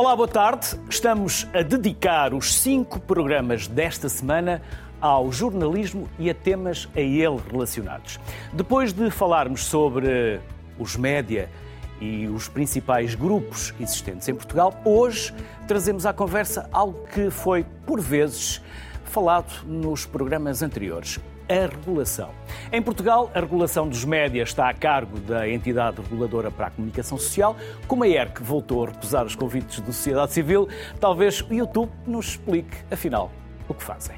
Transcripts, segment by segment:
Olá, boa tarde. Estamos a dedicar os cinco programas desta semana ao jornalismo e a temas a ele relacionados. Depois de falarmos sobre os média e os principais grupos existentes em Portugal, hoje trazemos à conversa algo que foi, por vezes, falado nos programas anteriores. A regulação. Em Portugal, a regulação dos médias está a cargo da entidade reguladora para a comunicação social. Como a ERC voltou a recusar os convites da sociedade civil, talvez o YouTube nos explique, afinal, o que fazem.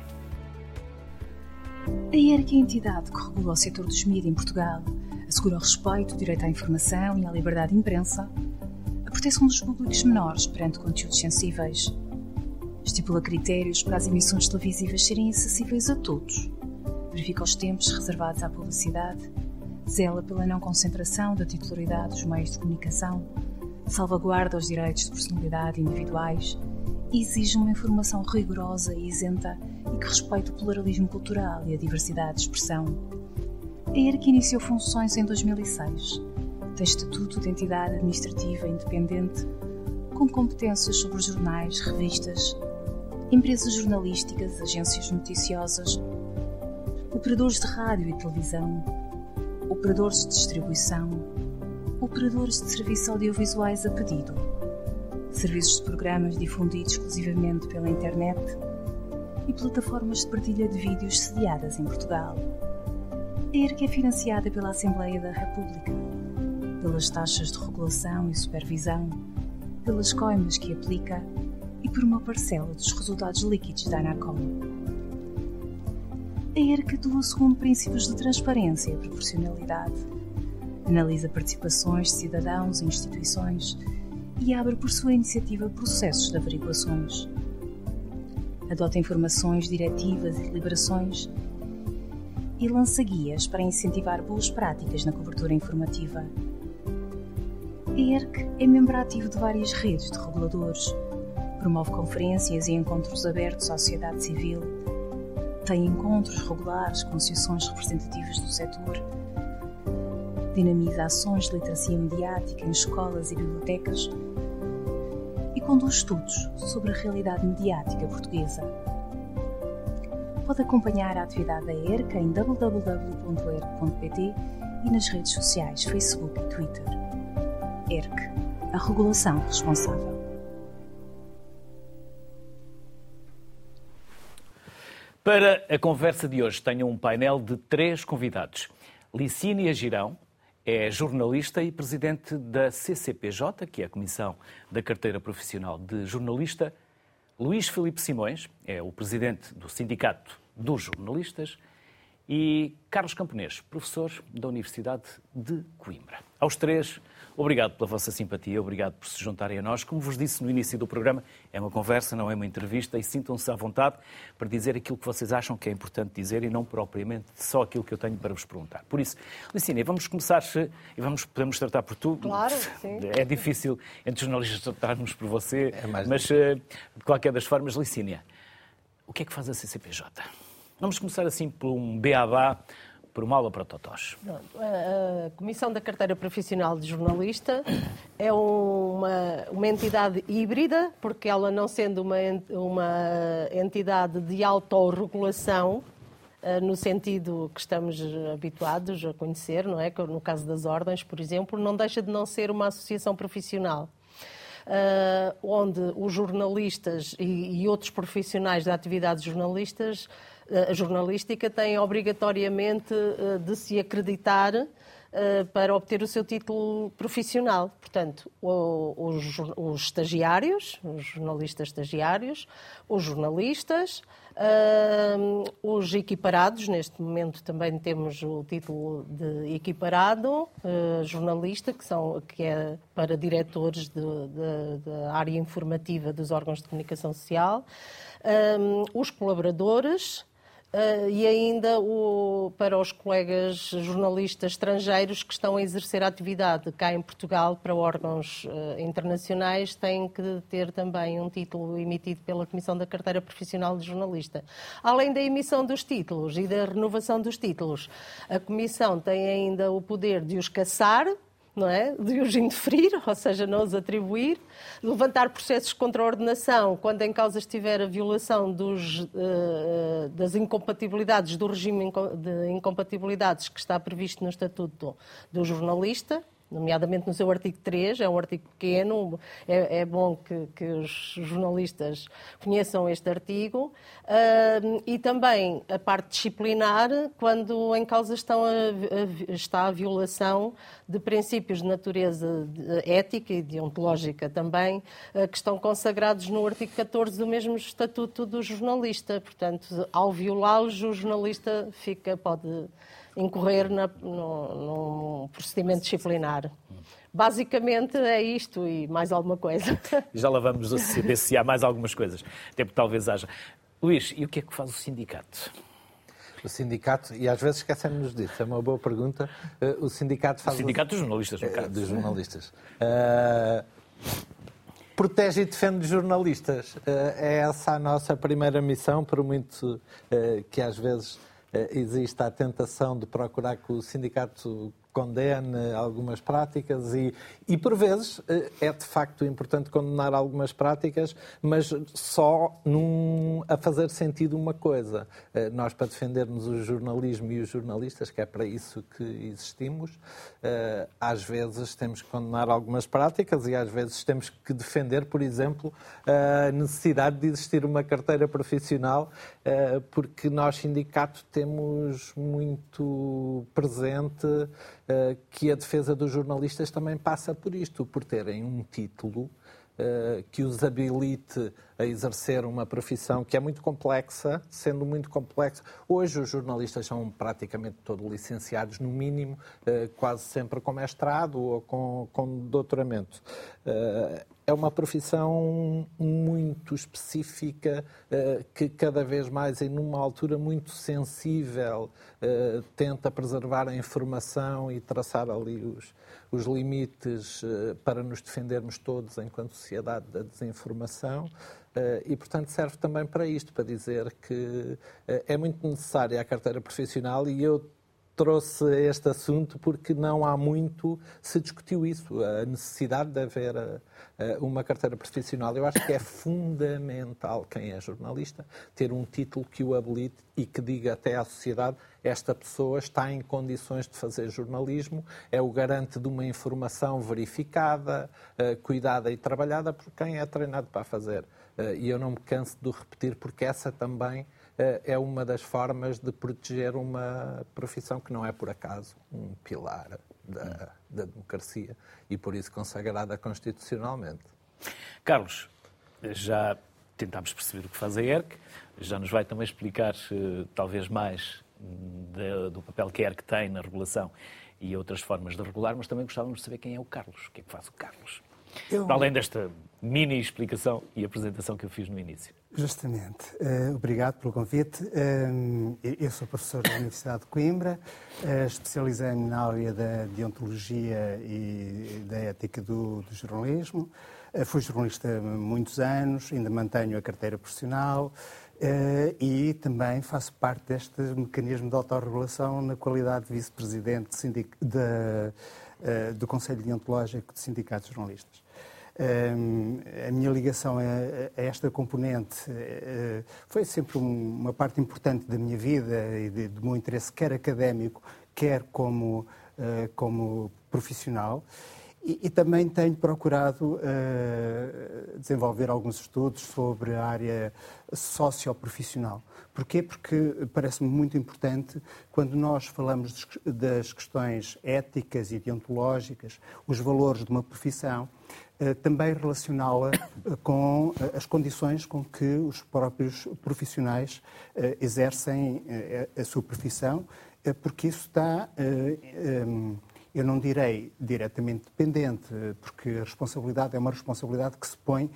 A ERC é a entidade que regula o setor dos mídias em Portugal, assegura o respeito, o direito à informação e à liberdade de imprensa, a proteção dos públicos menores perante conteúdos sensíveis, estipula critérios para as emissões televisivas serem acessíveis a todos, verifica os tempos reservados à publicidade, zela pela não concentração da titularidade dos meios de comunicação, salvaguarda os direitos de personalidade individuais e exige uma informação rigorosa e isenta e que respeite o pluralismo cultural e a diversidade de expressão. A ERC iniciou funções em 2006. Tem estatuto de entidade administrativa independente, com competências sobre jornais, revistas, empresas jornalísticas, agências noticiosas, operadores de rádio e televisão, operadores de distribuição, operadores de serviços audiovisuais a pedido, serviços de programas difundidos exclusivamente pela internet e plataformas de partilha de vídeos sediadas em Portugal. A ERC é financiada pela Assembleia da República, pelas taxas de regulação e supervisão, pelas coimas que aplica e por uma parcela dos resultados líquidos da ANACOM. A ERC atua segundo princípios de transparência e proporcionalidade. Analisa participações de cidadãos e instituições e abre por sua iniciativa processos de averiguações. Adota informações, diretivas e deliberações e lança guias para incentivar boas práticas na cobertura informativa. A ERC é membro ativo de várias redes de reguladores, promove conferências e encontros abertos à sociedade civil, tem encontros regulares com associações representativas do setor, dinamiza ações de literacia mediática em escolas e bibliotecas e conduz estudos sobre a realidade mediática portuguesa. Pode acompanhar a atividade da ERC em www.erc.pt e nas redes sociais Facebook e Twitter. ERC, a regulação responsável. Para a conversa de hoje, tenho um painel de três convidados. Licínia Girão é jornalista e presidente da CCPJ, que é a Comissão da Carteira Profissional de Jornalista. Luís Filipe Simões é o presidente do Sindicato dos Jornalistas. E Carlos Camponês, professor da Universidade de Coimbra. Aos três, Obrigado pela vossa simpatia, obrigado por se juntarem a nós. Como vos disse no início do programa, é uma conversa, não é uma entrevista e sintam-se à vontade para dizer aquilo que vocês acham que é importante dizer e não propriamente só aquilo que eu tenho para vos perguntar. Por isso, Licínia, vamos começar e vamos, podemos tratar por tu. Claro, sim. É difícil entre jornalistas tratarmos por você, é mas eh, de qualquer das formas, Licínia, o que é que faz a CCPJ? Vamos começar assim por um beabá por uma aula para totós. A Comissão da Carteira Profissional de Jornalista é uma, uma entidade híbrida, porque ela não sendo uma, uma entidade de autorregulação, eh, no sentido que estamos habituados a conhecer, não é? No caso das ordens, por exemplo, não deixa de não ser uma associação profissional. Uh, onde os jornalistas e, e, outros profissionais da atividade jornalistas a jornalística tem obrigatoriamente eh, de se acreditar eh, para obter o seu título profissional. Portanto, os, os estagiários, os jornalistas estagiários, os jornalistas, Uh, os equiparados, neste momento também temos o título de equiparado, jornalista, que, são, que é para diretores da área informativa dos órgãos de comunicação social, uh, os colaboradores, Uh, e ainda o, para os colegas jornalistas estrangeiros que estão a exercer a atividade cá em Portugal para órgãos uh, internacionais têm que ter também um título emitido pela Comissão da Carteira Profissional de Jornalista. Além da emissão dos títulos e da renovação dos títulos, a Comissão tem ainda o poder de os caçar não é? de os indeferir, ou seja, não os atribuir, levantar processos contra a ordenação quando em causa estiver a violação dos, uh, das incompatibilidades, do regime de incompatibilidades que está previsto no Estatuto do Jornalista, nomeadamente no seu artigo 3, é um artigo pequeno, é, é bom que, que, os jornalistas conheçam este artigo, uh, e também a parte disciplinar, quando em causa estão a, a, está a violação de princípios de natureza ética e deontológica também, uh, que estão consagrados no artigo 14 do mesmo Estatuto do Jornalista. Portanto, ao violá-los, o jornalista fica, pode incorrer na, no, num procedimento disciplinar. Basicamente é isto e mais alguma coisa. Já lá vamos ver se há mais algumas coisas. Até porque talvez haja. Luís, e o que é que faz o sindicato? O sindicato, e às vezes esquecemos disso, é uma boa pergunta. Eh, o sindicato faz. O sindicato dos jornalistas, no eh, caso. Dos jornalistas. Uh, protege e defende jornalistas. Uh, é essa a nossa primeira missão, por muito uh, que às vezes existe a tentação de procurar que o sindicato condene algumas práticas e, e, por vezes, eh, é de facto importante condenar algumas práticas, mas só num, a fazer sentido uma coisa. Eh, nós, para defendermos o jornalismo e os jornalistas, que é para isso que existimos, eh, às vezes temos que condenar algumas práticas e às vezes temos que defender, por exemplo, a necessidade de existir uma carteira profissional, porque nós, sindicato, temos muito presente que a defesa dos jornalistas também passa por isto, por terem um título eh, que os habilite a exercer uma profissão que é muito complexa, sendo muito complexa. Hoje os jornalistas são praticamente todos licenciados, no mínimo, eh, quase sempre com mestrado ou com, com doutoramento é uma profissão muito específica eh, que cada vez mais, em numa altura muito sensível, eh, tenta preservar a informação e traçar ali os, os limites eh, para nos defendermos todos enquanto sociedade da desinformação. E, portanto, serve também para isto, para dizer que é muito necessária a carteira profissional e eu trouxe este assunto porque não há muito se discutiu isso, a necessidade de haver eh, a uma carteira profissional. Eu acho que é fundamental quem é jornalista ter um título que o habilite e que diga até à sociedade esta pessoa está em condições de fazer jornalismo, é o garante de uma informação verificada, eh, cuidada e trabalhada por quem é treinado para fazer. Eh, e eu não me canso de repetir porque essa também eh, é uma das formas de proteger uma profissão que não é por acaso um pilar da, da democracia e por isso consagrada constitucionalmente. Carlos, já tentámos perceber o que faz a ERC, já nos vai também explicar eh, talvez mais do papel que a ERC tem na regulação e outras formas de regular, mas também gostávamos de saber quem é o Carlos, o que é que faz o Carlos. Eu... Para além desta mini explicação e apresentação que eu fiz no início. Justamente. Uh, obrigado pelo convite. Uh, eu sou professor da Universidade de Coimbra, uh, especializei-me na área da deontologia e da ética do, do jornalismo. fui jornalista muitos anos, ainda mantenho a carteira profissional e também faço parte deste mecanismo de autorregulação na qualidade de vice-presidente do Conselho Deontológico de Sindicatos de Jornalistas a minha ligação a, esta componente eh, foi sempre uma parte importante da minha vida e do meu interesse, quer académico, quer como, eh, como profissional. E, e, também tenho procurado uh, desenvolver alguns estudos sobre a área socioprofissional. Porquê? Porque parece-me muito importante, quando nós falamos das questões éticas e deontológicas, os valores de uma profissão, uh, também relacioná-la uh, com as condições com que os próprios profissionais exercem a sua profissão, porque isso está. Um, eu não direi diretamente dependente, porque a responsabilidade é uma responsabilidade que se põe uh,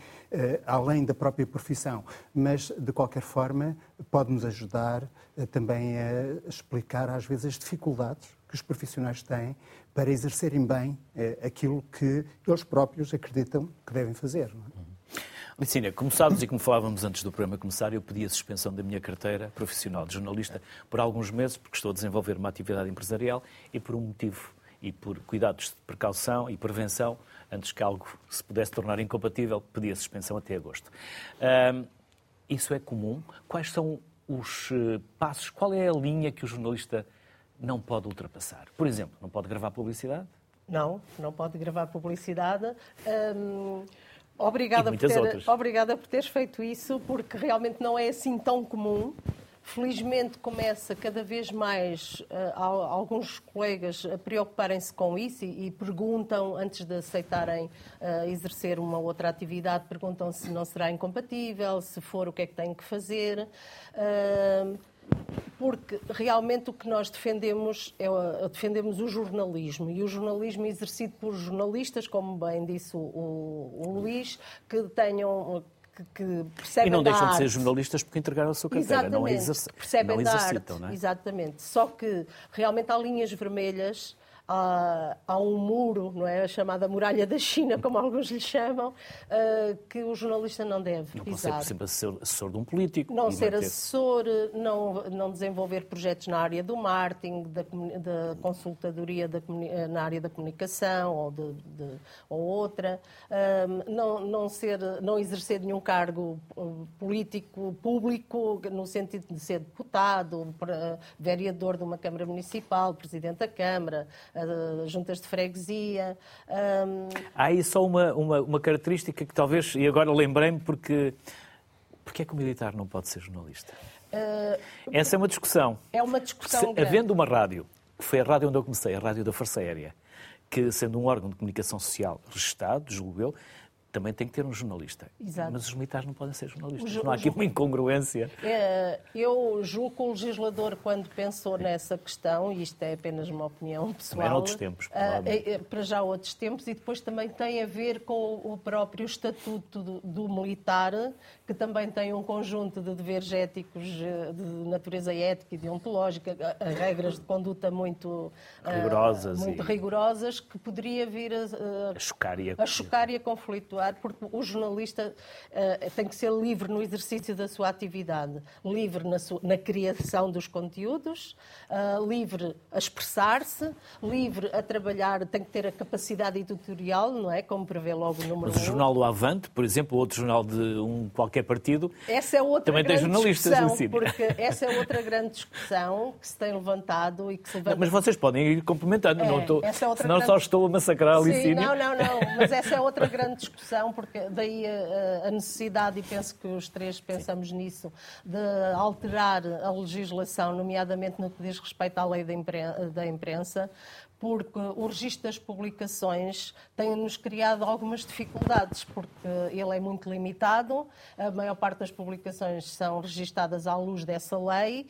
além da própria profissão, mas de qualquer forma pode-nos ajudar uh, também a explicar às vezes as dificuldades que os profissionais têm para exercerem bem uh, aquilo que eles próprios acreditam que devem fazer. É? Licínia, como sabes e como falávamos antes do programa começar, eu pedi a suspensão da minha carteira profissional de jornalista por alguns meses, porque estou a desenvolver uma atividade empresarial e por um motivo e por cuidados de precaução e prevenção, antes que algo se pudesse tornar incompatível, pedia suspensão até agosto. isso é comum? Quais são os eh, passos? Qual é a linha que o jornalista não pode ultrapassar? Por exemplo, não pode gravar publicidade? Não, não pode gravar publicidade. Hum, obrigada, por ter, obrigada por teres feito isso, porque realmente não é assim tão comum. Felizmente começa cada vez mais uh, alguns colegas a preocuparem-se com isso e, e, perguntam, antes de aceitarem uh, exercer uma outra atividade, perguntam se não será incompatível, se for o que é que têm que fazer. Uh, porque realmente o que nós defendemos é defendemos o jornalismo e o jornalismo exercido por jornalistas, como bem disse o, o, o Luís, que tenham que, que percebem E não deixam de ser jornalistas porque entregaram a sua carteira, Exatamente, não, exerce, percebem não exercitam, arte, não é? Exatamente. Só que realmente há linhas vermelhas há, há um muro, não é? A chamada muralha da China, como alguns lhe chamam, uh, que o jornalista não deve não pisar. Não ser, exemplo, assessor de um político. Não ser manter... assessor, não, não desenvolver projetos na área do marketing, da, da consultadoria da, na área da comunicação ou, de, de, ou outra, não, não, ser, não exercer nenhum cargo político público, no sentido de ser deputado, vereador de uma Câmara Municipal, presidente da Câmara, juntas de freguesia. Um... Há aí só uma, uma, uma característica que talvez, e agora lembrei-me, porque, porque é que o militar não pode ser jornalista? Uh... Essa é uma discussão. É uma discussão. Se, havendo uma rádio, que foi a rádio onde eu comecei, a Rádio da Força Aérea, que sendo um órgão de comunicação social registado, julgo eu, também tem que ter um jornalista. Exato. Mas os militares não podem ser jornalistas. Não há aqui uma incongruência. É, eu julgo que o legislador, quando pensou nessa questão, e isto é apenas uma opinião pessoal. Também outros tempos. É, é, para já outros tempos, e depois também tem a ver com o próprio estatuto do, do militar, que também tem um conjunto de deveres éticos eh, de natureza ética e deontológica, regras de conduta muito rigorosas, uh, muito e... rigorosas que poderia vir a, a, a chocar e a, a, chocar e a conflituar porque o jornalista uh, tem que ser livre no exercício da sua atividade, livre na, sua, na criação dos conteúdos, uh, livre a expressar-se, livre a trabalhar, tem que ter a capacidade editorial, não é? Como prevê logo o número Mas o jornal do Avante, por exemplo, outro jornal de um qualquer partido, essa é outra também tem jornalistas assim. Porque essa é outra grande discussão que se tem levantado e que se levanta... Mas vocês podem ir complementando, é, não estou, senão grande... só estou a massacrar a Licínia. Não, não, não, mas essa é outra grande discussão porque daí a, a, necessidade, e penso que os três pensamos Sim. nisso, de alterar a legislação, nomeadamente no que diz respeito à lei da imprensa, da imprensa porque o registro das publicações tem-nos criado algumas dificuldades, porque ele é muito limitado, a maior parte das publicações são registadas à luz dessa lei,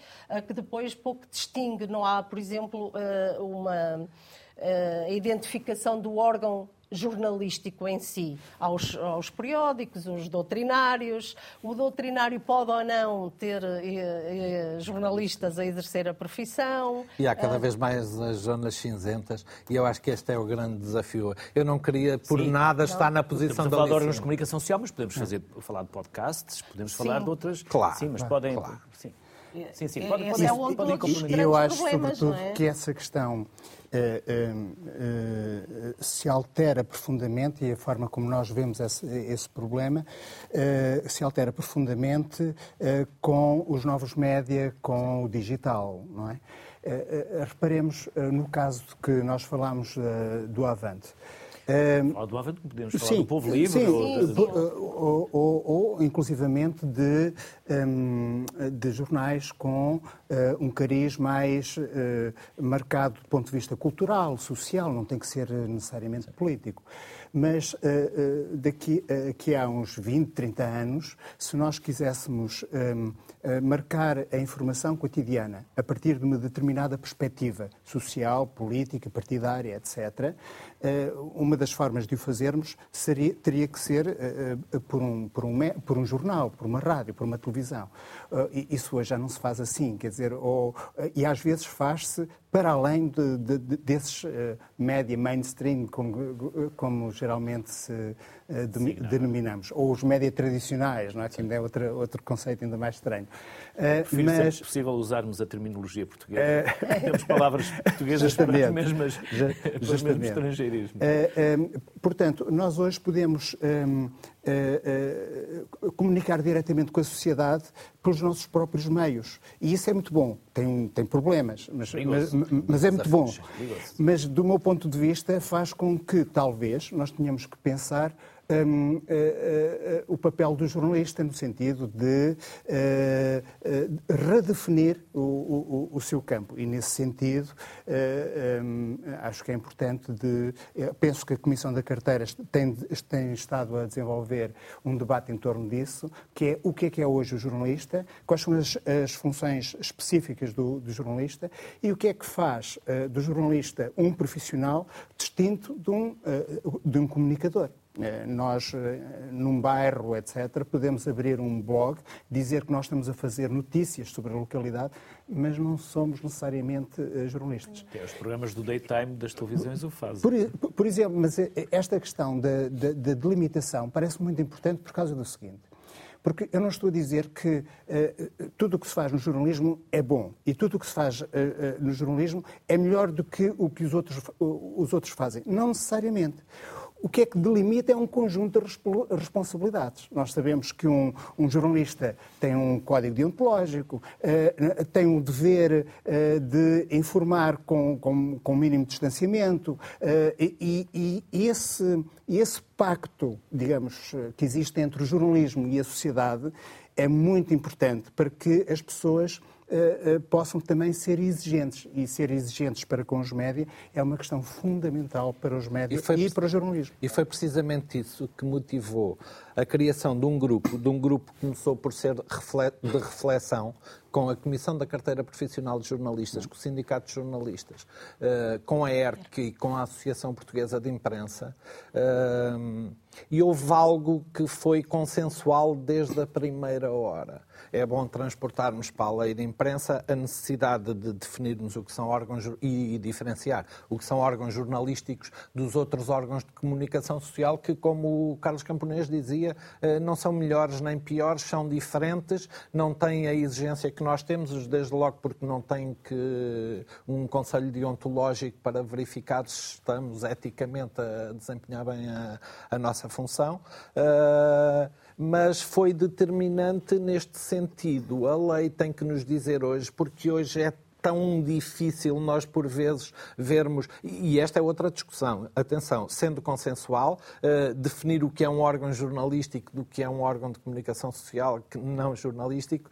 que depois pouco distingue, não há, por exemplo, eh, uma eh, identificação do órgão jornalístico em si, aos, aos, periódicos, os doutrinários. O doutrinário pode ou não ter eh, eh, jornalistas a exercer a profissão. E há cada uh, vez mais as zonas cinzentas, e eu acho que este é o grande desafio. Eu não queria, por sim, nada, não. estar na posição da falar de órgãos de comunicação social, mas podemos fazer, falar de podcasts, podemos sim. falar de outras. Claro. Sim, mas claro, podem. Claro. Sim. Sim, sim, pode, pode, é podem complementar. E eu acho, sobretudo, é? que essa questão eh, eh, eh, se altera profundamente e a forma como nós vemos esse, esse problema se altera profundamente com os novos média, com o digital, não é? Reparemos no caso que nós falámos do Avante. Um, falar do Avante, podemos falar sim, do Povo Livre? Sim, ou, ou, ou, ou, inclusivamente de, um, de jornais com uh, um cariz mais uh, marcado do ponto de vista cultural, social, não tem que ser necessariamente político. Mas daqui, daqui a uns 20, 30 anos, se nós quiséssemos um, marcar a informação cotidiana a partir de uma determinada perspectiva social, política, partidária, etc., uma das formas de o fazermos seria, teria que ser por um, por, um, por um jornal, por uma rádio, por uma televisão. Isso hoje já não se faz assim, quer dizer, ou, e às vezes faz-se para além de, de, desses média mainstream, como, como geralmente se de, denominamos. Ou os média tradicionais, não é? que ainda é outro, outro conceito ainda mais estranho. Uh, mas... é possível usarmos a terminologia portuguesa. Uh... Temos palavras portuguesas para as mesmas, para os mesmos estrangeirismos. Uh, portanto, nós hoje podemos um, comunicar diretamente com a sociedade pelos nossos próprios meios. E isso é muito bom. Tem, tem problemas, mas, mas, mas, é muito bom. Mas, do meu ponto de vista, faz com que, talvez, nós tenhamos que pensar um, uh, uh, uh, o papel do jornalista no sentido de redefinir o, o, o, seu campo. E, nesse sentido, um, acho que é importante de. Penso que a Comissão da Carteira tem, tem estado a desenvolver um debate em torno disso, que é o que é que é hoje o jornalista, quais são as, as funções específicas do, do, jornalista e o que é que faz do jornalista um profissional distinto de um, de um comunicador. Eh, nós, eh, num bairro, etc., podemos abrir um blog, dizer que nós estamos a fazer notícias sobre a localidade, mas não somos necessariamente eh, jornalistas. É, os programas do daytime das televisões o fazem. Por, por exemplo, mas esta questão da, da, da delimitação parece muito importante por causa do seguinte. Porque eu não estou a dizer que uh, tudo o que se faz no jornalismo é bom e tudo o que se faz uh, uh, no jornalismo é melhor do que o que os outros, os outros fazem. Não necessariamente o que é que delimita é um conjunto de responsabilidades. Nós sabemos que um, um jornalista tem um código deontológico, uh, tem o dever uh, de informar com, com, com mínimo distanciamento uh, e, e, e, esse, esse pacto, digamos, que existe entre o jornalismo e a sociedade é muito importante para que as pessoas uh, possam também ser exigentes. E ser exigentes para com os média é uma questão fundamental para os médias e, e, para o jornalismo. E foi precisamente isso que motivou a criação de um grupo, de um grupo que começou por ser de reflexão com a Comissão da Carteira Profissional de Jornalistas, com o Sindicato de Jornalistas, eh, com a ERC e com a Associação Portuguesa de Imprensa. E houve algo que foi consensual desde a primeira hora é bom transportarmos para a lei de imprensa a necessidade de definirmos o que são órgãos e diferenciar o que são órgãos jornalísticos dos outros órgãos de comunicação social que, como o Carlos Camponês dizia, eh, não são melhores nem piores, são diferentes, não têm a exigência que nós temos, desde logo porque não têm que um conselho deontológico para verificar se estamos eticamente a desempenhar bem a, a nossa função. Uh, mas foi determinante neste sentido. A lei tem que nos dizer hoje, porque hoje é tão difícil nós, por vezes, vermos. E esta é outra discussão. Atenção, sendo consensual, uh, definir o que é um órgão jornalístico do que é um órgão de comunicação social que não jornalístico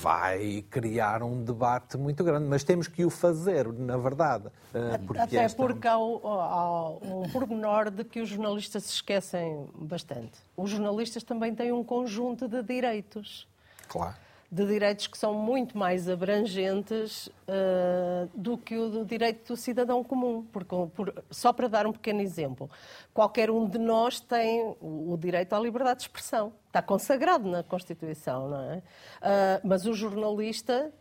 vai criar um debate muito grande, mas temos que o fazer, na verdade. Eh, porque Até esta... porque há, há um pormenor de que os jornalistas se esquecem bastante. Os jornalistas também têm um conjunto de direitos. Claro de direitos que são muito mais abrangentes uh, do que o do direito do cidadão comum. Porque, por, só para dar um pequeno exemplo, qualquer um de nós tem o, o direito à liberdade de expressão. Está consagrado na Constituição, não é? Uh, mas o jornalista,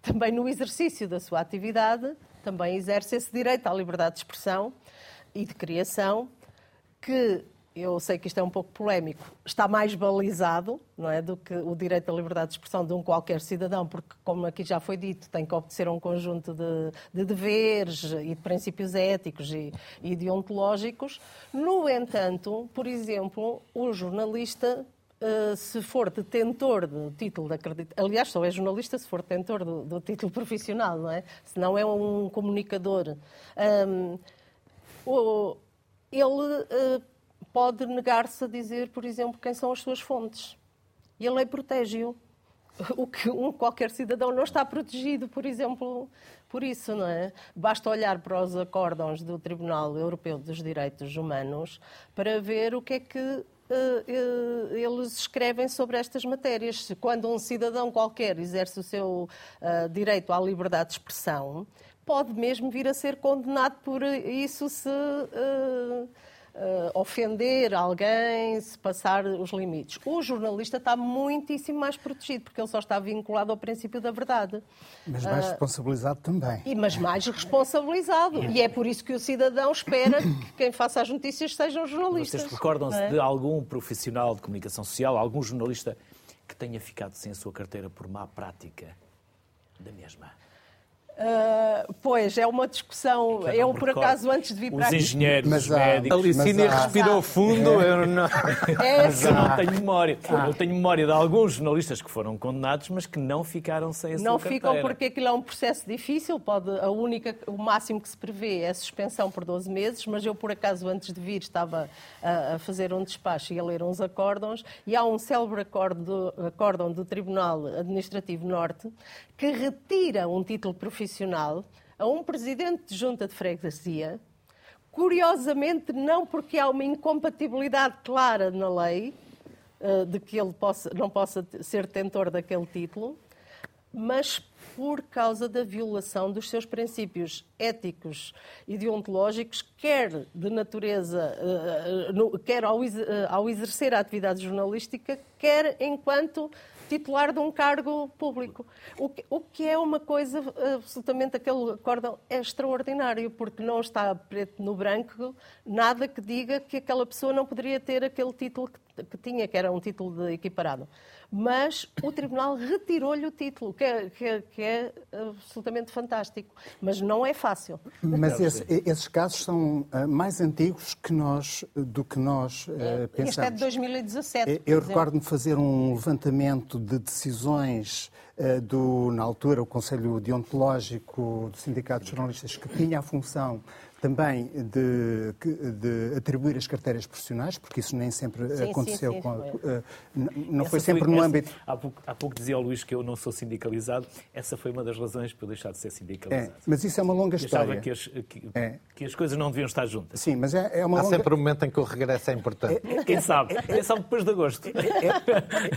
também no exercício da sua atividade, também exerce esse direito à liberdade de expressão e de criação, que eu sei que isto é um pouco polémico, está mais balizado não é, do que o direito à liberdade de expressão de um qualquer cidadão, porque, como aqui já foi dito, tem que obedecer a um conjunto de, de deveres e de princípios éticos e, e deontológicos. No entanto, por exemplo, o jornalista Uh, se for detentor do título de acreditação, aliás, só é jornalista se for detentor do, do, título profissional, não é? Se não é um comunicador. Um, o, ele uh, pode negar-se a dizer, por exemplo, quem são as suas fontes. E a lei protege-o. O que um, qualquer cidadão não está protegido, por exemplo, por isso, não é? Basta olhar para os acórdãos do Tribunal Europeu dos Direitos Humanos para ver o que é que uh, uh, eles escrevem sobre estas matérias. Quando um cidadão qualquer exerce o seu uh, direito à liberdade de expressão, pode mesmo vir a ser condenado por isso se uh, ofender alguém, se passar os limites. O jornalista está muitíssimo mais protegido, porque ele só está vinculado ao princípio da verdade. Mas mais uh, responsabilizado também. E, mas mais responsabilizado. E é por isso que o cidadão espera que quem faça as notícias sejam jornalistas. Vocês recordam-se é? de algum profissional de comunicação social, algum jornalista que tenha ficado sem a sua carteira por má prática da mesma? Uh, pois, é uma discussão. Eu, por acaso, antes de vir para aqui. Os engenheiros, mas os médicos. A Licínia respirou fundo. É. Eu não... É mas eu não tenho memória. Ah. Eu tenho memória de alguns jornalistas que foram condenados, mas que não ficaram sem a Não sua ficam porque aquilo é um processo difícil. Pode, a única, o máximo que se prevê é a suspensão por 12 meses. Mas eu, por acaso, antes de vir, estava a, a fazer um despacho e a ler uns acórdãos. E há um célebre acórdão do, acórdão do Tribunal Administrativo Norte que retira um título profissional a um presidente de junta de freguesia, curiosamente não porque há uma incompatibilidade clara na lei uh, de que ele possa, não possa ser detentor daquele título, mas por causa da violação dos seus princípios éticos e deontológicos, quer de natureza, uh, uh, quer ao exercer a atividade jornalística, quer enquanto titular de um cargo público. O que, o que é uma coisa absolutamente, aquele acórdão é extraordinário, porque não está preto no branco nada que diga que aquela pessoa não poderia ter aquele título que, que tinha, que era um título de equiparado mas o Tribunal retirou-lhe o título, que é, que, é, que é, absolutamente fantástico. Mas não é fácil. Mas esse, esses casos são uh, mais antigos que nós, do que nós uh, pensamos. Este é de 2017. Eu recordo-me fazer um levantamento de decisões uh, do, na altura, o Conselho Deontológico do Sindicato de Jornalistas, que tinha a função também de, de, atribuir as carteiras profissionais, porque isso nem sempre sim, aconteceu. Sim, sim, com, uh, não foi sempre foi, no essa, âmbito. Há pouco, há pouco, dizia o Luís que eu não sou sindicalizado. Essa foi uma das razões para eu deixar de ser sindicalizado. É, mas isso é uma longa eu história. que as, que, é. que as, coisas não deviam estar juntas. Sim, mas é, é uma Há longa... sempre um momento em que o regresso é importante. É, Quem sabe? Quem sabe depois de agosto.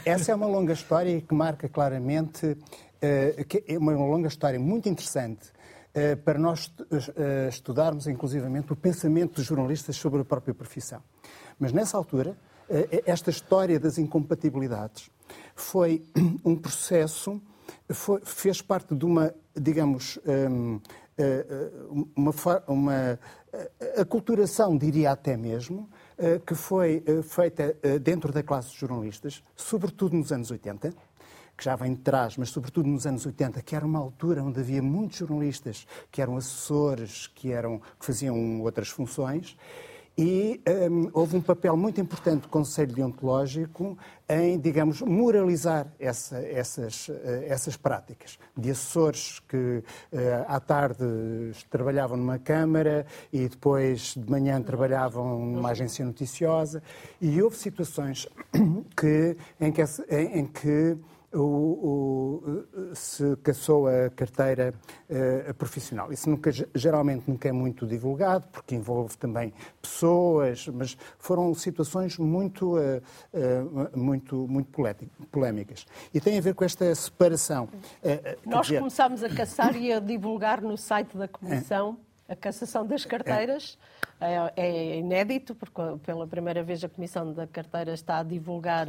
essa é uma longa história que marca claramente. Uh, que é uma longa história muito interessante eh, para nós eh, estudarmos, inclusivamente, o pensamento dos jornalistas sobre a própria profissão. Mas, nessa altura, eh, esta história das incompatibilidades foi um processo, foi, fez parte de uma, digamos, ehm, uma, uma aculturação, diria até mesmo, que foi feita dentro da classe de jornalistas, sobretudo nos anos 80, que já vem de trás, mas sobretudo nos anos 80, que era uma altura onde havia muitos jornalistas que eram assessores, que, eram, que faziam outras funções, e um, houve um papel muito importante do Conselho Deontológico em, digamos, moralizar essa, essas, uh, essas práticas. De assessores que uh, à tarde trabalhavam numa Câmara e depois de manhã trabalhavam numa agência noticiosa. E houve situações que, em que, em que o, o, se caçou a carteira uh, profissional. Isso nunca, geralmente nunca é muito divulgado, porque envolve também pessoas, mas foram situações muito, uh, uh, muito, muito polémicas. E tem a ver com esta separação. Nós dizer... começámos a caçar e a divulgar no site da Comissão é. a cassação das carteiras. É é, é inédito, porque pela primeira vez a Comissão da Carteira está a divulgar,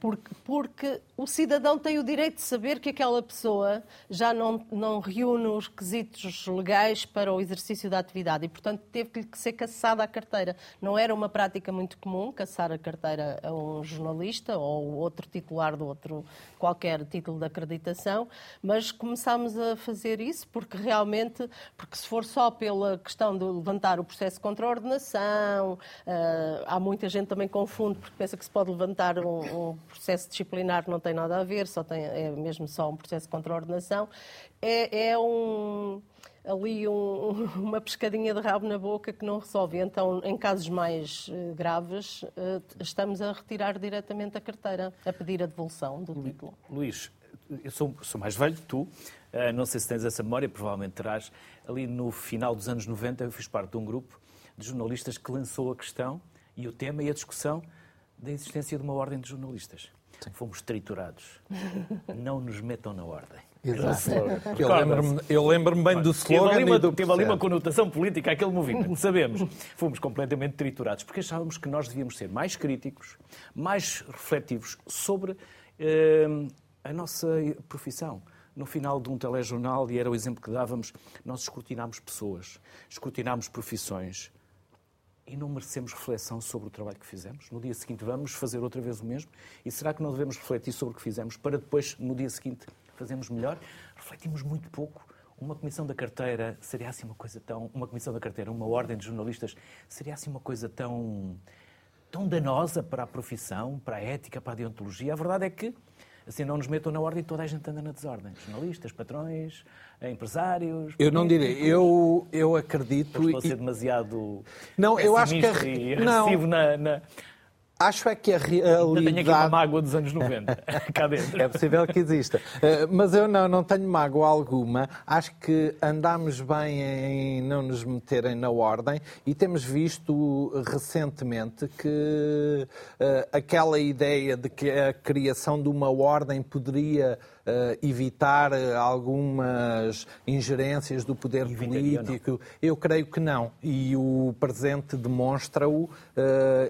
porque, porque o cidadão tem o direito de saber que aquela pessoa já não, não reúne os requisitos legais para o exercício da atividade e, portanto, teve que ser caçada a carteira. Não era uma prática muito comum caçar a carteira a um jornalista ou outro titular de outro qualquer título de acreditação, mas começámos a fazer isso porque realmente, porque se for só pela questão de levantar o processo contra a ordenação. Uh, há muita gente também confunde porque pensa que se pode levantar um, um, processo disciplinar que não tem nada a ver, só tem, é mesmo só um processo contra a ordenação. É, é um ali um, uma pescadinha de rabo na boca que não resolve. Então, em casos mais uh, graves, uh, estamos a retirar diretamente a carteira, a pedir a devolução do título. Luís, eu sou, sou mais velho que tu, uh, não sei se tens essa memória, provavelmente terás. Ali no final dos anos 90, eu fiz parte de um grupo de jornalistas que lançou a questão e o tema e a discussão da existência de uma ordem de jornalistas. fomos triturados. Não nos metam na ordem. Exato. Eu lembro-me lembro bem do slogan teve ali, uma, e do teve ali uma conotação política aquele movimento, sabemos. Fomos completamente triturados, porque achávamos que nós devíamos ser mais críticos, mais refletivos sobre eh, a nossa profissão. No final de um telejornal, e era o exemplo que dávamos, nós escrutinámos pessoas, escrutinámos profissões, e não merecemos reflexão sobre o trabalho que fizemos? No dia seguinte vamos fazer outra vez o mesmo? E será que não devemos refletir sobre o que fizemos para depois, no dia seguinte, fazermos melhor? Refletimos muito pouco. Uma comissão da carteira seria assim uma coisa tão. Uma comissão da carteira, uma ordem de jornalistas, seria assim uma coisa tão. tão danosa para a profissão, para a ética, para a deontologia? A verdade é que assim não nos metam na ordem e toda a gente anda na desordem. Jornalistas, patrões, empresários. Eu não direi, eu, eu acredito. Estou a ser demasiado. Não, eu acho que. E não. na, na... Acho é que a realidade... Eu tenho aqui uma mágoa dos anos 90, cá dentro. É possível que exista. Eh, mas eu não, não tenho mágoa alguma. Acho que andámos bem em não nos meterem na ordem e temos visto recentemente que uh, aquela ideia de que a criação de uma ordem poderia evitar algumas ingerências do poder político, eu creio que não. E o presente demonstra-o. Uh,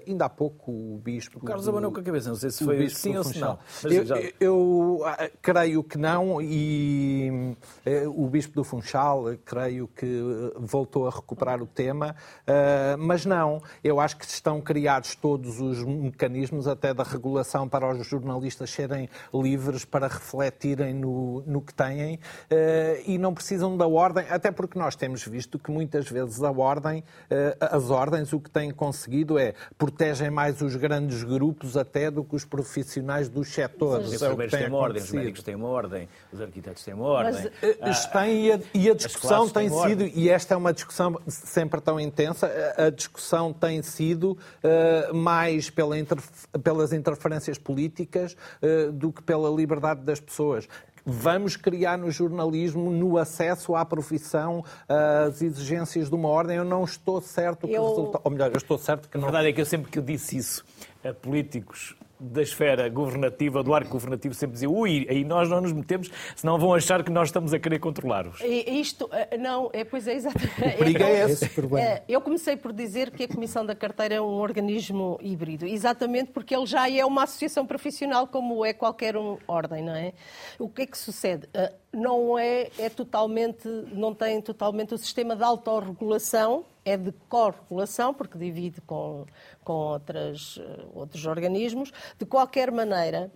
ainda há pouco o bispo... O Carlos do... abanou com a cabeça, não sei se foi sim ou se não. Eu, já... eu, ah, creio que não e uh, o bispo do Funchal creio que voltou a recuperar o tema, mas não. Eu acho que estão criados todos os mecanismos até da regulação para os jornalistas serem livres para refletir investirem no, no que têm uh, e não precisam da ordem, até porque nós temos visto que muitas vezes a ordem, uh, as ordens, o que têm conseguido é protegem mais os grandes grupos até do que os profissionais dos setores. Os enfermeiros têm uma ordem, os médicos têm uma ordem, os arquitetos têm uma ordem. Mas, uh, têm e a, e a discussão tem sido, e esta é uma discussão sempre tão intensa, a discussão tem sido mais pela pelas interferências políticas do que pela liberdade das pessoas pessoas. Vamos criar no jornalismo, no acesso à profissão, as exigências de uma ordem. Eu não estou certo que eu... resulta... Ou melhor, eu estou certo que não. A verdade é que eu sempre que eu disse isso a políticos da esfera governativa, do arco governativo, sempre dizia ui, aí nós não nos metemos, senão vão achar que nós estamos a querer controlar-os. Isto, eh, não, é, pois é, exatamente. O perigo é esse. É, eu comecei por dizer que a Comissão da Carteira é um organismo híbrido, exatamente porque ele já é uma associação profissional como é qualquer um ordem, não é? O que é que sucede? Eh, não é, é totalmente, não tem totalmente o sistema de autorregulação, é de corregulação, porque divide com, com outras, outros organismos. De qualquer maneira,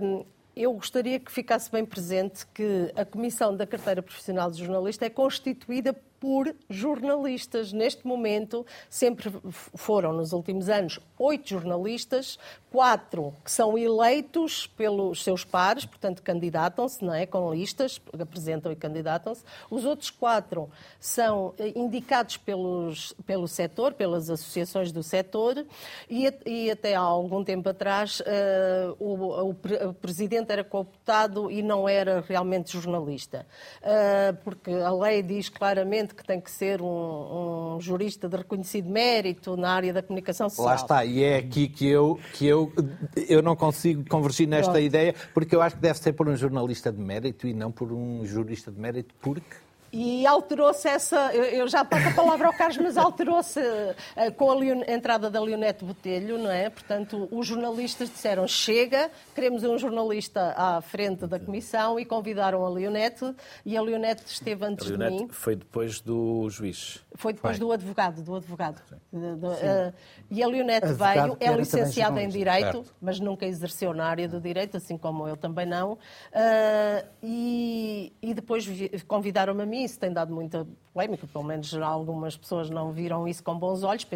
hum, eu gostaria que ficasse bem presente que a Comissão da Carteira Profissional de Jornalista é constituída por jornalistas. Neste momento, sempre foram, nos últimos anos, oito jornalistas, quatro que são eleitos pelos seus pares, portanto, candidatam-se, não é? Com listas, apresentam e candidatam-se. Os outros quatro são eh, indicados pelos, pelo setor, pelas associações do setor, e, e até há algum tempo atrás uh, o, o, o, presidente era cooptado e não era realmente jornalista. Uh, porque a lei diz claramente que tem que ser um, um, jurista de reconhecido mérito na área da comunicação social. Lá está, e é aqui que eu, que eu, eu não consigo convergir nesta Pronto. ideia, porque eu acho que deve ser por um jornalista de mérito e não por um jurista de mérito, porque e alterou-se essa. Eu já passo a palavra ao Carlos, mas alterou-se eh, com a, entrada da Leonete Botelho, não é? Portanto, os jornalistas disseram: chega, queremos um jornalista à frente da comissão e convidaram a Leonete e a Leonete esteve antes a Leonete de mim. Foi depois do juiz. Foi depois foi. do advogado, do advogado. uh, e a Leonete veio, é licenciada em Direito, certo. mas nunca exerceu na área do Direito, assim como eu também não. Uh, e, e depois convidaram-me a mim isso tem dado muita polémica, pelo menos algumas pessoas não viram isso com bons olhos,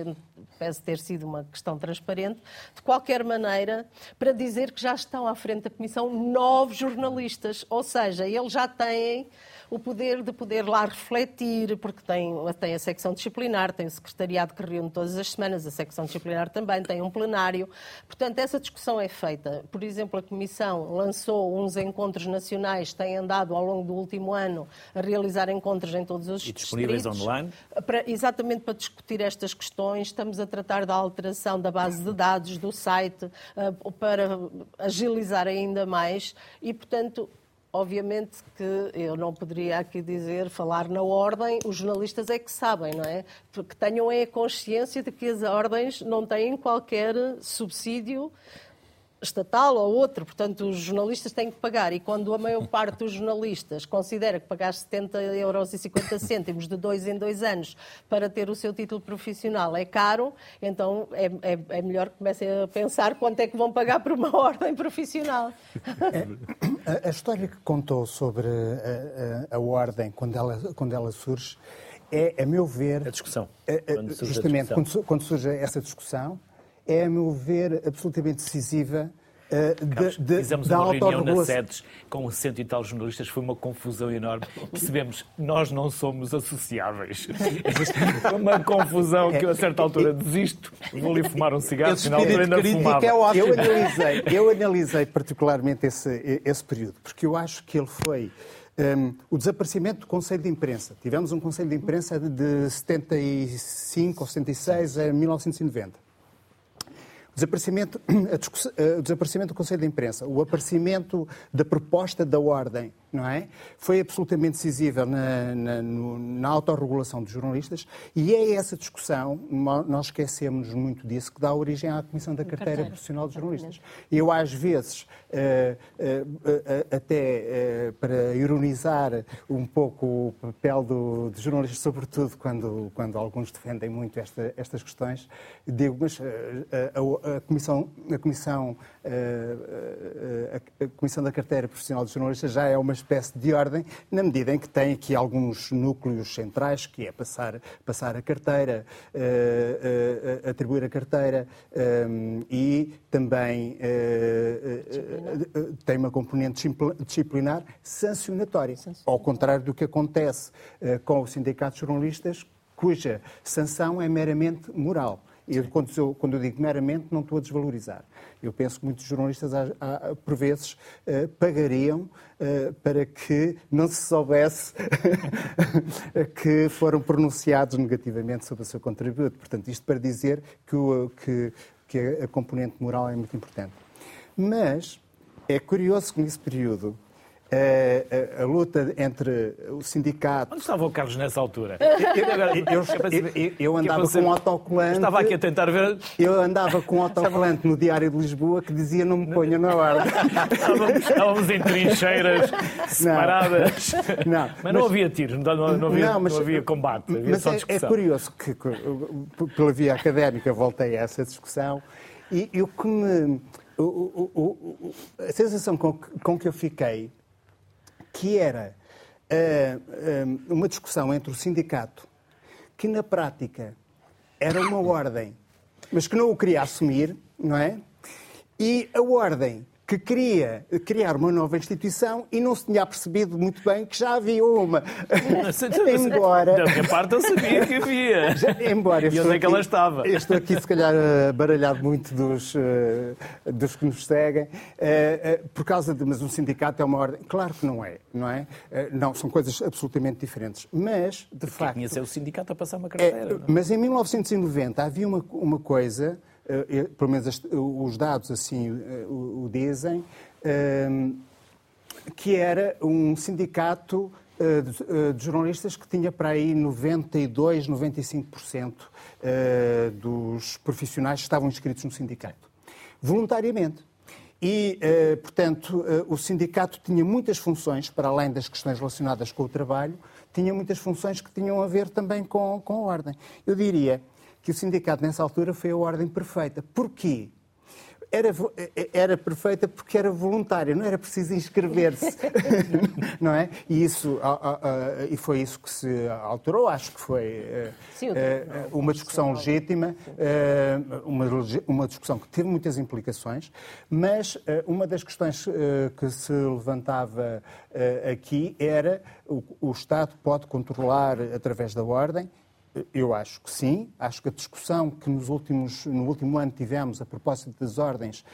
parece ter sido uma questão transparente. De qualquer maneira, para dizer que já estão à frente da Comissão nove jornalistas, ou seja, eles já têm o poder de poder lá refletir, porque tem, tem a secção disciplinar, tem o secretariado que reúne todas as semanas, a secção disciplinar também tem um plenário. Portanto, essa discussão é feita. Por exemplo, a Comissão lançou uns encontros nacionais, tem andado ao longo do último ano a realizar encontros em todos os e disponíveis distritos, online? Para, exatamente para discutir estas questões. Estamos a tratar da alteração da base de dados do site uh, para agilizar ainda mais e, portanto, Obviamente que eu não poderia aqui dizer, falar na ordem, os jornalistas é que sabem, não é? Porque tenham a consciência de que as ordens não têm qualquer subsídio estatal ou outro, portanto os jornalistas têm que pagar e quando a maior parte dos jornalistas considera que pagar 70 euros e 50 cêntimos de dois em dois anos para ter o seu título profissional é caro, então é, é, é melhor que comecem a pensar quanto é que vão pagar por uma ordem profissional. É, a, a, história que contou sobre a, a, a, ordem quando ela, quando ela surge é, a meu ver... A discussão. É, justamente, Quando, quando surge essa discussão, é, a meu ver, absolutamente decisiva Uh, Carlos, de, fizemos uma reunião na SEDES com cento e tal jornalistas, foi uma confusão enorme. Percebemos, nós não somos associáveis. Foi uma confusão que eu a certa altura desisto, vou ali fumar um cigarro, final ainda fumava. É eu, analisei, eu analisei particularmente esse, esse período, porque eu acho que ele foi um, o desaparecimento do Conselho de Imprensa. Tivemos um Conselho de Imprensa de 75 ou 76 a 1990 desaparecimento, o desaparecimento do Conselho de Imprensa, o aparecimento da proposta da ordem não é? Foi absolutamente decisiva na, na, na autorregulação dos jornalistas e é essa discussão, nós esquecemos muito disso, que dá origem à Comissão da Carteira, Carteira. Profissional dos Jornalistas. Eu, às vezes, uh, uh, uh, até para ironizar um pouco o papel do, dos jornalistas, sobretudo quando, quando alguns defendem muito esta, estas questões, digo, mas a, a, Comissão, a Comissão a Comissão da Carteira Profissional dos Jornalistas já é uma espécie de ordem, na medida em que tem aqui alguns núcleos centrais, que é passar, passar a carteira, uh, uh, atribuir a carteira um, e também uh, tem uma componente disciplinar sancionatória, ao contrário do que acontece com o Sindicato de Jornalistas, cuja sanção é meramente moral. Eu, quando, eu, quando eu digo meramente, não estou a desvalorizar. Eu penso que muitos jornalistas, por vezes, uh, pagariam uh, para que não se soubesse que foram pronunciados negativamente sobre o seu contributo. Portanto, isto para dizer que, o, que, que a componente moral é muito importante. Mas é curioso que nesse período a, a, a, luta entre o sindicato. Onde estava o Carlos nessa altura? Eu, eu, eu, eu andava com um autocolante. Estava aqui a tentar ver. Eu andava com um autocolante no Diário de Lisboa que dizia não me ponha na ordem. Estávamos em trincheiras separadas. Não, não, mas, mas não havia tiros, não, não, havia, não, mas, não havia combate, havia mas só é, é, curioso que, pela via académica, voltei a essa discussão e, e o que me. O, o, o, a sensação com que, com que eu fiquei que era uh, uh, uma discussão entre o sindicato, que na prática era uma ordem, mas que não o queria assumir, não é? E a ordem que queria criar uma nova instituição e não se tinha percebido muito bem que já havia uma. embora... Da minha parte eu sabia que havia. Já, embora e onde é que ela estava? Eu estou aqui, se calhar, baralhado muito dos, uh, dos que nos seguem, uh, por causa de... Mas um sindicato é uma ordem... Claro que não é, não é? não, são coisas absolutamente diferentes. Mas, de Porque facto... Tinha ser o sindicato a passar uma carteira. É, mas em 1990 havia uma, uma coisa eh, pelo menos os dados assim o dizem, ehm, que era um sindicato eh, eh, de jornalistas que tinha para aí 92, 95% dos profissionais que estavam inscritos no sindicato, voluntariamente. E, portanto, o sindicato tinha muitas funções, para além das questões relacionadas com o trabalho, tinha muitas funções que tinham a ver também com, com a ordem. Eu diria que o sindicato, nessa altura, foi a ordem perfeita. Porquê? Era, era perfeita porque era voluntária, não era preciso inscrever-se, não é? E, isso, e foi isso que se alterou, acho que foi eh, Sim, eh, uma discussão legítima, eh, uma, uma discussão que teve muitas implicações, mas uma das questões que se levantava aqui era o, o Estado pode controlar através da ordem Eu acho que sim. Acho que a discussão que nos últimos, no último ano tivemos a propósito das ordens,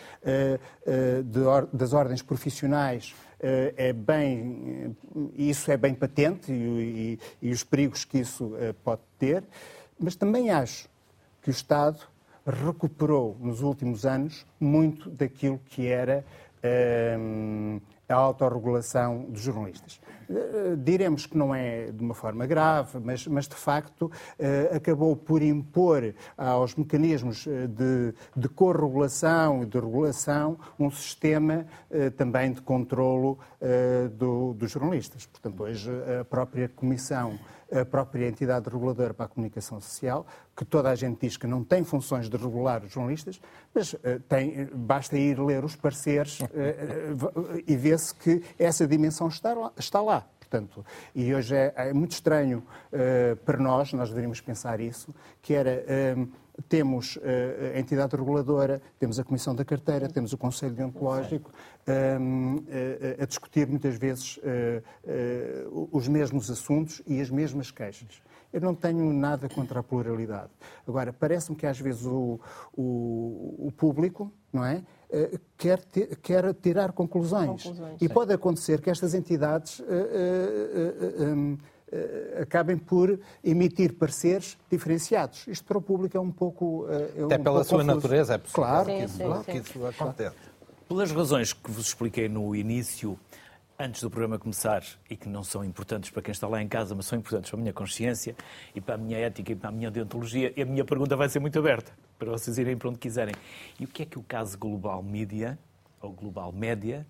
das ordens profissionais, é bem, isso é bem patente e, e, e os perigos que isso pode ter. Mas também acho que o Estado recuperou nos últimos anos muito daquilo que era a autorregulação dos jornalistas. Eh, diremos que não é de uma forma grave, mas, mas de facto eh, acabou por impor aos mecanismos eh, de, de corregulação e de regulação um sistema também de controlo do, dos jornalistas. Portanto, hoje a própria Comissão a própria entidade reguladora para a comunicação social, que toda a gente diz que não tem funções de regular os jornalistas, mas uh, tem, basta ir ler os pareceres uh, uh, e vê-se que essa dimensão está lá. Está lá. Portanto, e hoje é, é muito estranho para nós, nós deveríamos pensar isso, que era temos a entidade reguladora, temos a Comissão da Carteira, temos o Conselho Deontológico a discutir muitas vezes os mesmos assuntos e as mesmas queixas. Eu não tenho nada contra a pluralidade. Agora, parece-me que às vezes o, o, o público, não é? Eh, quer, ter, quer tirar conclusões. conclusões e sim. pode acontecer que estas entidades uh, uh, um, acabem por emitir pareceres diferenciados. Isto para o público é um pouco. É Até um pela sua confuso. natureza é possível claro, sim, que, isso, sim, que isso acontece. Pelas razões que vos expliquei no início, antes do programa começar e que não são importantes para quem está lá em casa, mas são importantes para a minha consciência e para a minha ética e para a minha deontologia, e a minha pergunta vai ser muito aberta para vocês irem para onde quiserem. E o que é que o caso Global Media, ou Global Média,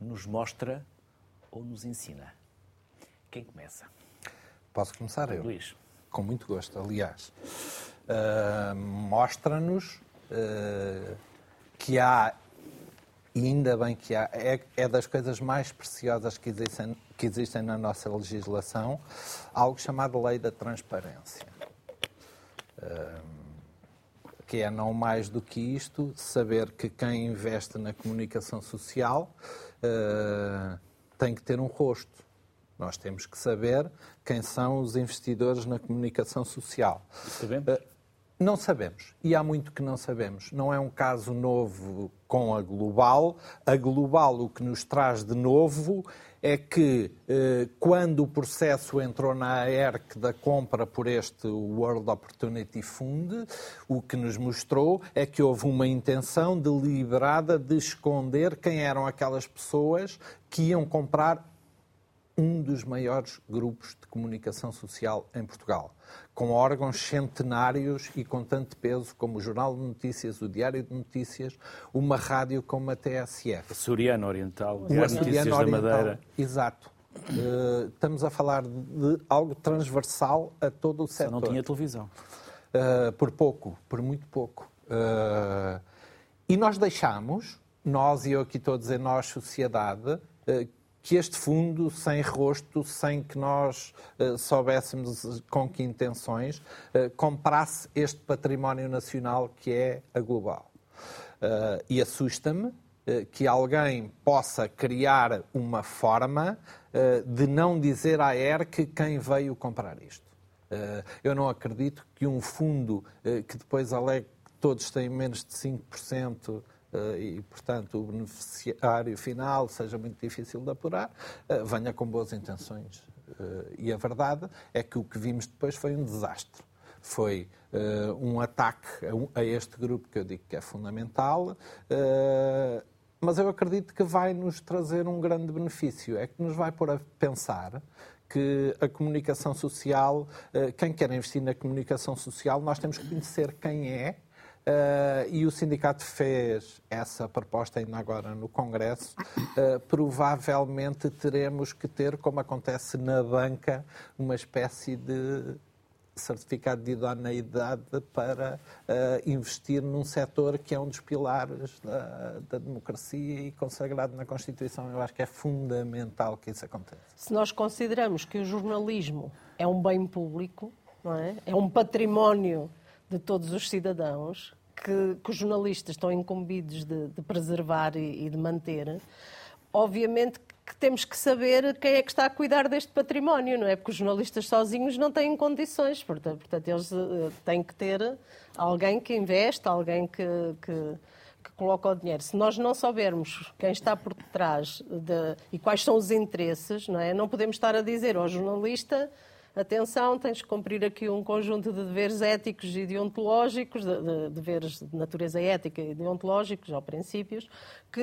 nos mostra ou nos ensina? Quem começa? Posso começar eu? Luís. Com muito gosto, aliás. Uh, Mostra-nos uh, que há e ainda bem que há, é, é das coisas mais preciosas que existem, que existem na nossa legislação, algo chamado Lei da Transparência. que é não mais do que isto, saber que quem investe na comunicação social uh, tem que ter um rosto. Nós temos que saber quem são os investidores na comunicação social. Sabemos? Uh, não sabemos. E há muito que não sabemos. Não é um caso novo com a Global. A Global, o que nos traz de novo é que eh, quando o processo entrou na ERC da compra por este World Opportunity Fund, o que nos mostrou é que houve uma intenção deliberada de esconder quem eram aquelas pessoas que iam comprar um dos maiores grupos de comunicação social em Portugal, com órgãos centenários e com tanto peso como o Jornal de Notícias, o Diário de Notícias, uma rádio como a TSF. Soriano Oriental, Diário de Notícias da Madeira. Exato. Uh, estamos a falar de algo transversal a todo o setor. Só não tinha televisão. Uh, por pouco, por muito pouco. Uh, e nós deixamos, nós e eu aqui estou a dizer nós, sociedade, que este fundo, sem rosto, sem que nós uh, soubéssemos com que intenções, uh, comprasse este património nacional que é a Global. Uh, e assusta-me que alguém possa criar uma forma de não dizer à ERC quem veio comprar isto. eu não acredito que um fundo que depois alegue que todos têm menos de 5% eh, e, portanto, o beneficiário final seja muito difícil de apurar, eh, venha com boas intenções. Eh, e a verdade é que o que vimos depois foi um desastre. Foi um ataque a este grupo que eu digo que é fundamental, mas eu acredito que vai nos trazer um grande benefício. É que nos vai pôr a pensar que a comunicação social, quem quer investir na comunicação social, nós temos que conhecer quem é Uh, e o sindicato fez essa proposta ainda agora no Congresso. Uh, provavelmente teremos que ter, como acontece na banca, uma espécie de certificado de idoneidade para uh, investir num setor que é um dos pilares da, da, democracia e consagrado na Constituição. Eu acho que é fundamental que isso aconteça. Se nós consideramos que o jornalismo é um bem público, não é? é um património de todos os cidadãos, que, que os jornalistas estão incumbidos de, de preservar e, e, de manter, obviamente que temos que saber quem é que está a cuidar deste património, não é? Porque os jornalistas sozinhos não têm condições, portanto, portanto eles uh, têm que ter alguém que investe, alguém que, que, que, coloca o dinheiro. Se nós não soubermos quem está por detrás de, e quais são os interesses, não é? Não podemos estar a dizer ao jornalista atenção, tens que cumprir aqui um conjunto de deveres éticos e deontológicos, de, de deveres de natureza ética e deontológicos, ou princípios, que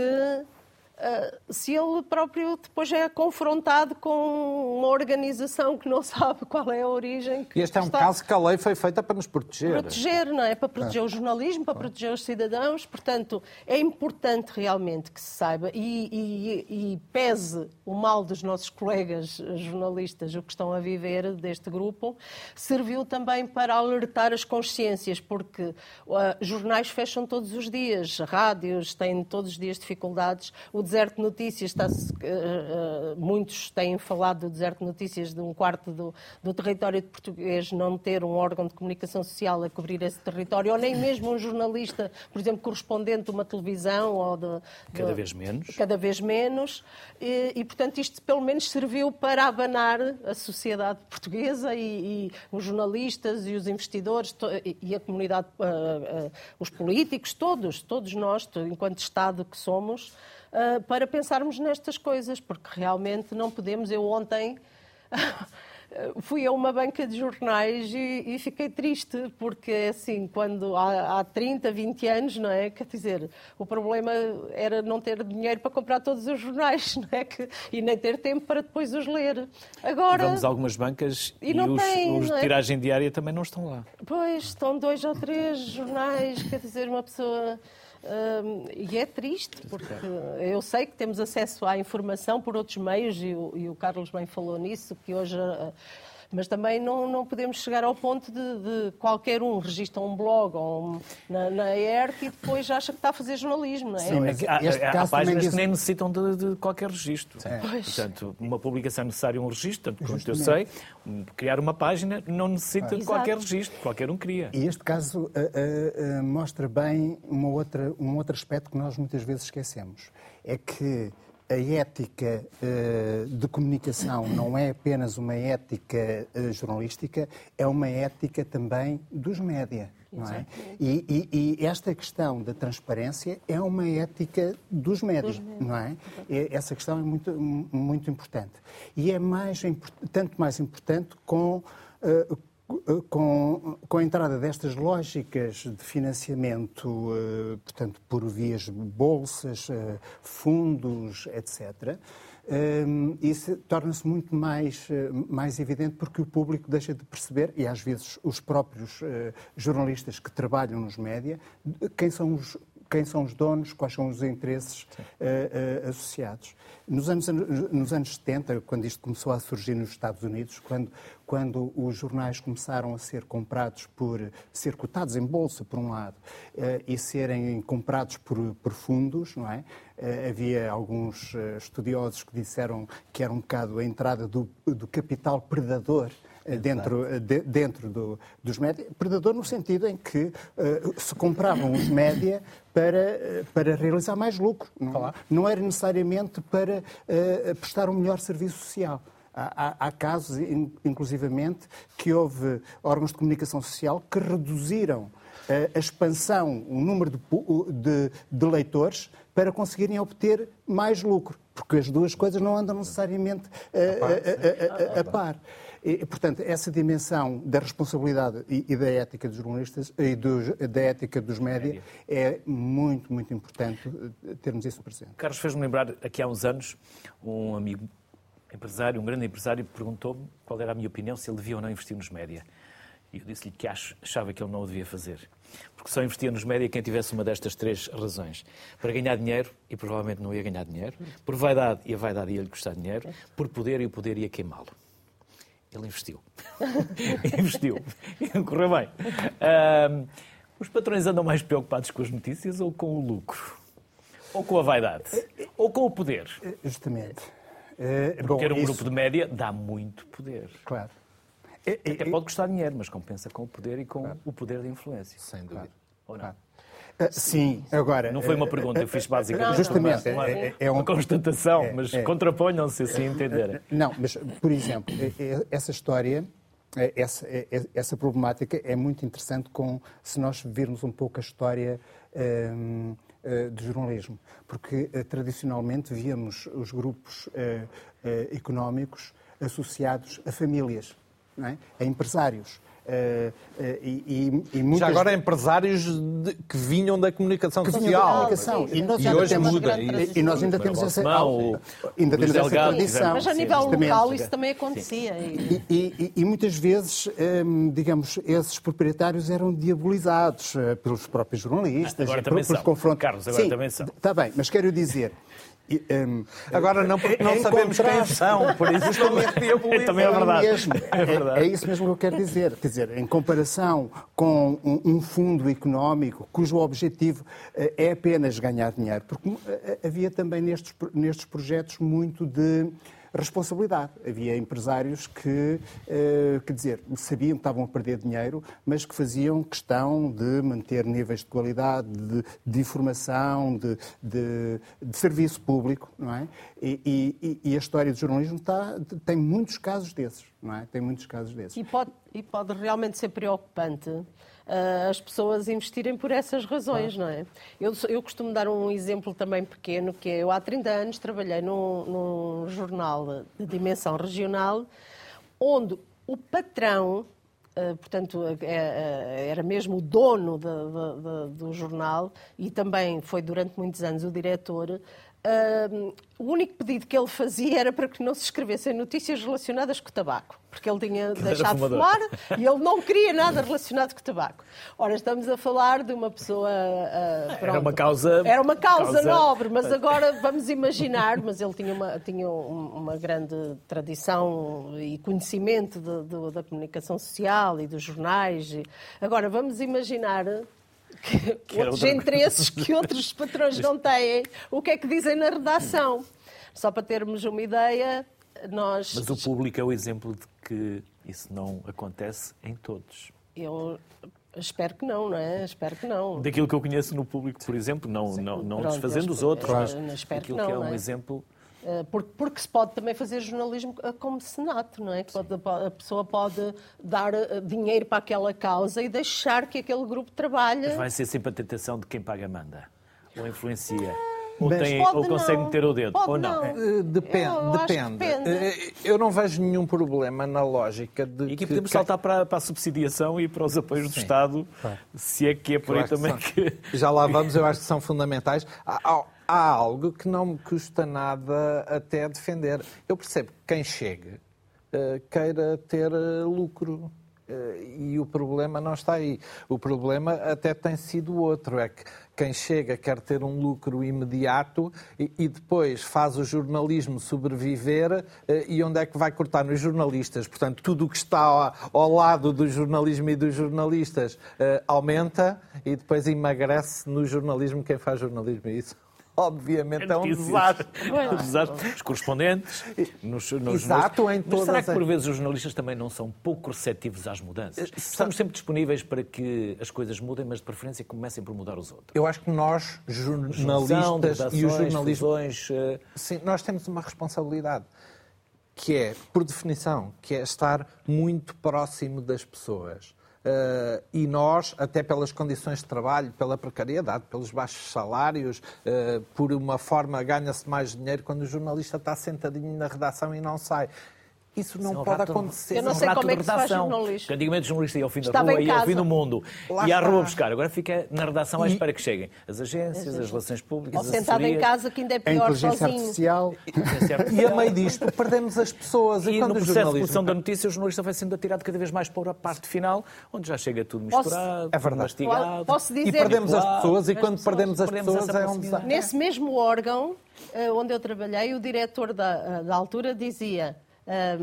Uh, se ele próprio depois é confrontado com uma organização que não sabe qual é a origem. e este é um está... caso que a lei foi feita para nos proteger. Proteger, não é? Para proteger o jornalismo, para proteger os cidadãos. Portanto, é importante realmente que se saiba e, e, e pese o mal dos nossos colegas jornalistas, o que estão a viver deste grupo, serviu também para alertar as consciências, porque uh, jornais fecham todos os dias, rádios têm todos os dias dificuldades. O deserto de notícias, está uh, muitos têm falado do deserto de notícias de um quarto do, do, território de português não ter um órgão de comunicação social a cobrir esse território, ou nem mesmo um jornalista, por exemplo, correspondente de uma televisão ou de... de cada vez menos. Cada vez menos. E, e, portanto, isto pelo menos serviu para abanar a sociedade portuguesa e, e os jornalistas e os investidores e, e a comunidade, uh, uh, os políticos, todos, todos nós, enquanto Estado que somos, uh, para pensarmos nestas coisas, porque realmente não podemos. Eu ontem. fui a uma banca de jornais e, e, fiquei triste, porque assim, quando há, há 30, 20 anos, não é? Quer dizer, o problema era não ter dinheiro para comprar todos os jornais, não é? Que, e nem ter tempo para depois os ler. Agora. Vamos a algumas bancas e, e os, tem, os de é? tiragem diária também não estão lá. Pois, estão dois ou três jornais, quer dizer, uma pessoa e é triste, porque eu sei que temos acesso à informação por outros meios, e o, e o Carlos bem falou nisso, que hoje uh, mas também não, não podemos chegar ao ponto de, de qualquer um registra um blog ou um, na, na ERC e depois acha que está a fazer jornalismo, não é? Sim, mas há, há páginas diz... que nem necessitam de, de qualquer registro. Portanto, uma publicação é necessária um registro, tanto quanto eu sei, criar uma página não necessita ah. de qualquer registro, qualquer um cria. E este caso uh, uh, uh, mostra bem uma outra, um outro aspecto que nós muitas vezes esquecemos. É que a ética uh, de comunicação não é apenas uma ética uh, jornalística, é uma ética também dos média. Não é? E, e, e, esta questão da transparência é uma ética dos médias, não é? E essa questão é muito, muito importante. E é mais, tanto mais importante com, uh, com, com a entrada destas lógicas de financiamento, eh, portanto, por vias bolsas, eh, fundos, etc., eh, isso torna-se muito mais, mais evidente porque o público deixa de perceber, e às vezes os próprios jornalistas que trabalham nos média, quem são os, quem são os donos, quais são os interesses uh, uh, associados. Nos anos, nos anos 70, quando isto começou a surgir nos Estados Unidos, quando, quando os jornais começaram a ser comprados por, ser cotados em bolsa, por um lado, uh, e serem comprados por, por fundos, não é? havia alguns estudiosos que disseram que era um bocado a entrada do, do capital predador dentro, de, dentro do, dos média. Predador no sentido em que uh, se compravam os média para, para realizar mais lucro. Não, não era necessariamente para prestar um melhor serviço social. Há, há, casos, inclusivamente, que houve órgãos de comunicação social que reduziram eh, a expansão, o número de, de, de leitores, para conseguirem obter mais lucro, porque as duas coisas não andam necessariamente a, a, a, a par. E, portanto, essa dimensão da responsabilidade e, e da ética dos jornalistas e dos, da ética dos média é muito, muito importante eh, termos isso presente. Carlos fez-me lembrar, aqui há uns anos, um amigo empresário, um grande empresário, perguntou-me qual era a minha opinião se ele devia ou não investir nos média. E eu disse-lhe que achava que ele não o devia fazer. Porque só investia nos média quem tivesse uma destas três razões. Para ganhar dinheiro, e provavelmente não ia ganhar dinheiro. Por vaidade, e a vaidade ia-lhe custar dinheiro. Por poder, e o poder ia queimá-lo. Ele investiu. investiu. E correu bem. Uh, os patrões andam mais preocupados com as notícias ou com o lucro? Ou com a vaidade? Ou com o poder? Justamente. Uh, Porque ter um isso... grupo de média dá muito poder. Claro. Até pode custar dinheiro, mas compensa com o poder e com claro. o poder de influência. Sem dúvida. Claro. Ou não? Claro. Sim, agora. Não foi uma pergunta, eu fiz basicamente justamente, uma, é, é uma um, constatação, é, mas é. contraponham-se assim entender. Não, mas, por exemplo, essa história, essa, essa problemática é muito interessante com, se nós virmos um pouco a história um, do jornalismo. Porque tradicionalmente víamos os grupos económicos associados a famílias, é? a empresários. Uh, uh, e, e muitas... Já agora empresários de, que vinham da comunicação que social. Da comunicação. Ah, e, nós e hoje temos, muda. E, e nós ainda temos essa, Balsemão, ainda temos essa tradição. Mas a nível Justamente. local isso também acontecia. E... E, e, muitas vezes, hum, digamos, esses proprietários eram diabolizados uh, pelos próprios jornalistas. Agora também pelos são. confrontos. Carlos, agora Sim, também são. Está bem, mas quero dizer... e, hum, Agora não, porque não em sabemos quem são, por isso justamente diabolizam. Também é verdade. mesmo. É verdade. É, é isso mesmo que eu quero dizer. Quer dizer, em comparação com um, um fundo económico cujo objetivo eh, é apenas ganhar dinheiro, porque eh, havia também nestes, nestes projetos muito de responsabilidade. Havia empresários que, eh, quer dizer, sabiam que estavam a perder dinheiro, mas que faziam questão de manter níveis de qualidade, de, de informação, de, de- de serviço público, não é? E, e- e a história do jornalismo está- tem muitos casos desses, não é? Tem muitos casos desses. E pode, e pode realmente ser preocupante ah, as pessoas investirem por essas razões, não é? Eu, eu costumo dar um exemplo também pequeno, que é, eu há 30 anos trabalhei num, num jornal de dimensão regional, onde o patrão, ah, portanto, eh, era mesmo o dono da- da- da- do jornal e também foi durante muitos anos o diretor, ah, o único pedido que ele fazia era para que não se escrevessem notícias relacionadas com o tabaco, porque ele tinha deixado de fumar e ele não queria nada relacionado com o tabaco. Ora, estamos a falar de uma pessoa. ah, pronto. uma causa- Era uma causa, causa- nobre, mas agora vamos imaginar, mas ele tinha uma, tinha um- uma grande tradição e conhecimento de- de- da comunicação social e dos jornais. Agora, vamos imaginar que, outros outra interesses que outros patrões não têm. O que é que dizem na redação? Só para termos uma ideia, nós. Mas o público é o exemplo de que isso não acontece em todos. Eu espero que não, não é? Espero que não. Daquilo que eu conheço no público, por exemplo, não, não, não Pronto, desfazendo os outros, mas espero que aquilo não, que é um é? exemplo. Eh, Porque, porque se pode também fazer jornalismo eh, como senato, não é? Que pode- a pessoa pode dar eh, dinheiro para aquela causa e deixar que aquele grupo trabalhe. Vai ser sempre a tentação de quem paga manda. Ou influencia. Ou, Mas- tem, ou consegue não. meter o dedo. Pode ou não. não. Depende, Eu que depende. depende. Eu não vejo nenhum problema na lógica de E aqui que podemos quem- saltar para, para a subsidiação e para os apoios do Estado, se é que é por Eu aí que também são- que. Já lá vamos, eu acho que são fundamentais. Há, há- algo que não me custa nada até defender. Eu percebo que quem chega eh, queira ter eh, lucro. Eh, E o problema não está aí. O problema até tem sido outro: é que quem chega quer ter um lucro imediato e, e depois faz o jornalismo sobreviver. E onde é que vai cortar? Nos jornalistas. Portanto, tudo o que está ao, ao lado do jornalismo e dos jornalistas aumenta e depois emagrece no jornalismo quem faz jornalismo. Isso, obviamente, é um desastre. Um desastre. Os correspondentes. Nos, nos Exato, jornais. em Mas será todas que por as- vezes os jornalistas também não são pouco receptivos às mudanças? Estamos sempre disponíveis para que as coisas mudem, mas de preferência comecem por mudar os outros. Eu acho que nós, Junção, jornalistas e o redações, jornalismo, fusões, eh, Sim, nós temos uma responsabilidade que é, por definição, que é estar muito próximo das pessoas. Eh, e nós, até pelas condições de trabalho, pela precariedade, pelos baixos salários, eh, por uma forma ganha-se mais dinheiro quando o jornalista está sentadinho na redação e não sai. Isso não é um pode rato- acontecer. Eu não um sei rato como é que se faz jornalista. Antigamente jornalista ia ao fim da Estava rua, ia ao fim do mundo. Lá ia à rua buscar. Agora fica na redação à espera que cheguem as agências, as relações públicas, Ou as sentado em casa, que ainda é A pior inteligência sozinho. artificial. E a meio disto, perdemos as pessoas. E no quando o processo de produção da notícia, o jornalista vai sendo atirado cada vez mais para a parte final, onde já chega tudo Posso- misturado, É verdade. mastigado. Posso E dizer perdemos as Claro, pessoas, e as quando pessoas, perdemos as perdemos pessoas é um desastre. Nesse mesmo órgão eh, onde eu trabalhei, o diretor da, da altura dizia.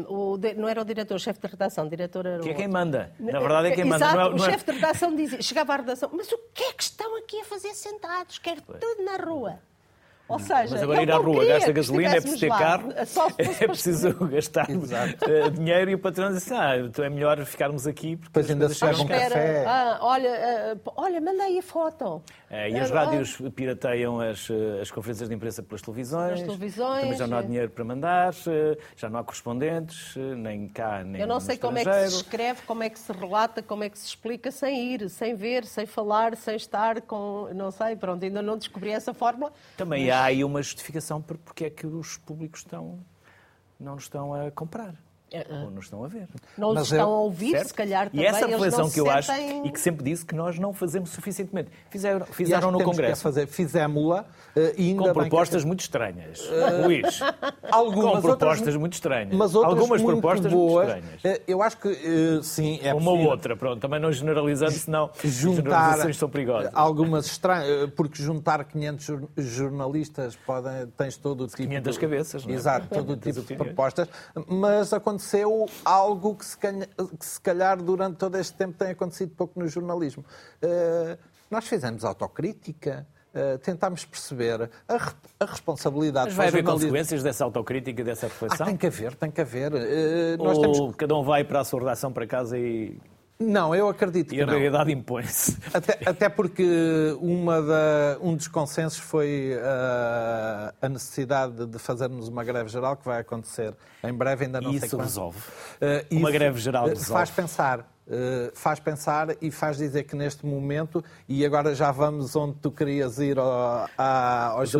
O não era o diretor, o chefe de redação, o diretor era o Que é quem manda. Na verdade é quem manda. Exato, não é- o não é- chefe de redação dizia, chegava à redação, mas o que é que estão aqui a fazer sentados? Quero tudo na rua. Ou seja, Mas agora ir à rua, gasta gasolina, é preciso ter lá. carro, é preciso gastar eh, dinheiro e o patrão diz ah, então é melhor ficarmos aqui porque Depois ainda se um caras." café. Ah, olha, ah, olha, manda aí a foto. É, e as Ah, rádios pirateiam as, eh, as conferências de imprensa pelas televisões. Televisões, Também já não há é. dinheiro para mandar, já não há correspondentes, nem cá, nem Eu não sei como é que se escreve, como é que se relata, como é que se explica sem ir, sem ver, sem falar, sem estar com. Não sei, pronto, ainda não descobri essa fórmula. Também há aí uma justificação por porque é que os públicos estão, não estão a comprar. Ou não estão a ver. Não nos estão eu- a ouvir, Certo? se calhar também. E essa reflexão que eu acho sentem- e que sempre disse que nós não fazemos suficientemente. Fizeram, acho fizeram no Congresso fazer. Fizemos-la ainda com bem que- propostas muito estranhas. Luís, Algumas, com propostas outras- muito estranhas. Mas outras Algumas muito propostas boas. muito estranhas. Eh, Eu acho que eh, sim, é Uma ou possível outra, pronto. Também não generalizando, senão as juntar generalizações são perigosas. algumas estranhas, porque juntar 500 jor- jornalistas podem, tens todo o tipo 500 de, cabeças, não é? Exato, todo o 500 tipo de propostas, mas aconteceu algo que se, calha- que se calhar durante todo este tempo tem acontecido pouco no jornalismo. Eh, nós fizemos autocrítica, eh, tentámos perceber a, re- a responsabilidade Mas vai haver jornalismo. consequências dessa autocrítica, dessa Ah, reflexão? tem que haver, tem que haver. Nós Ou temos... cada um vai para a sua redação para casa e, Não, eu acredito e que a não. realidade impõe-se? Até, até porque uma da- um dos consensos foi ah, a necessidade de fazermos uma greve geral que vai acontecer em breve, ainda não E sei isso quando. resolve? Ah, Uma greve geral resolve? Faz pensar. Ah, faz pensar e faz dizer que neste momento, e agora já vamos onde tu querias ir ao, à- aos,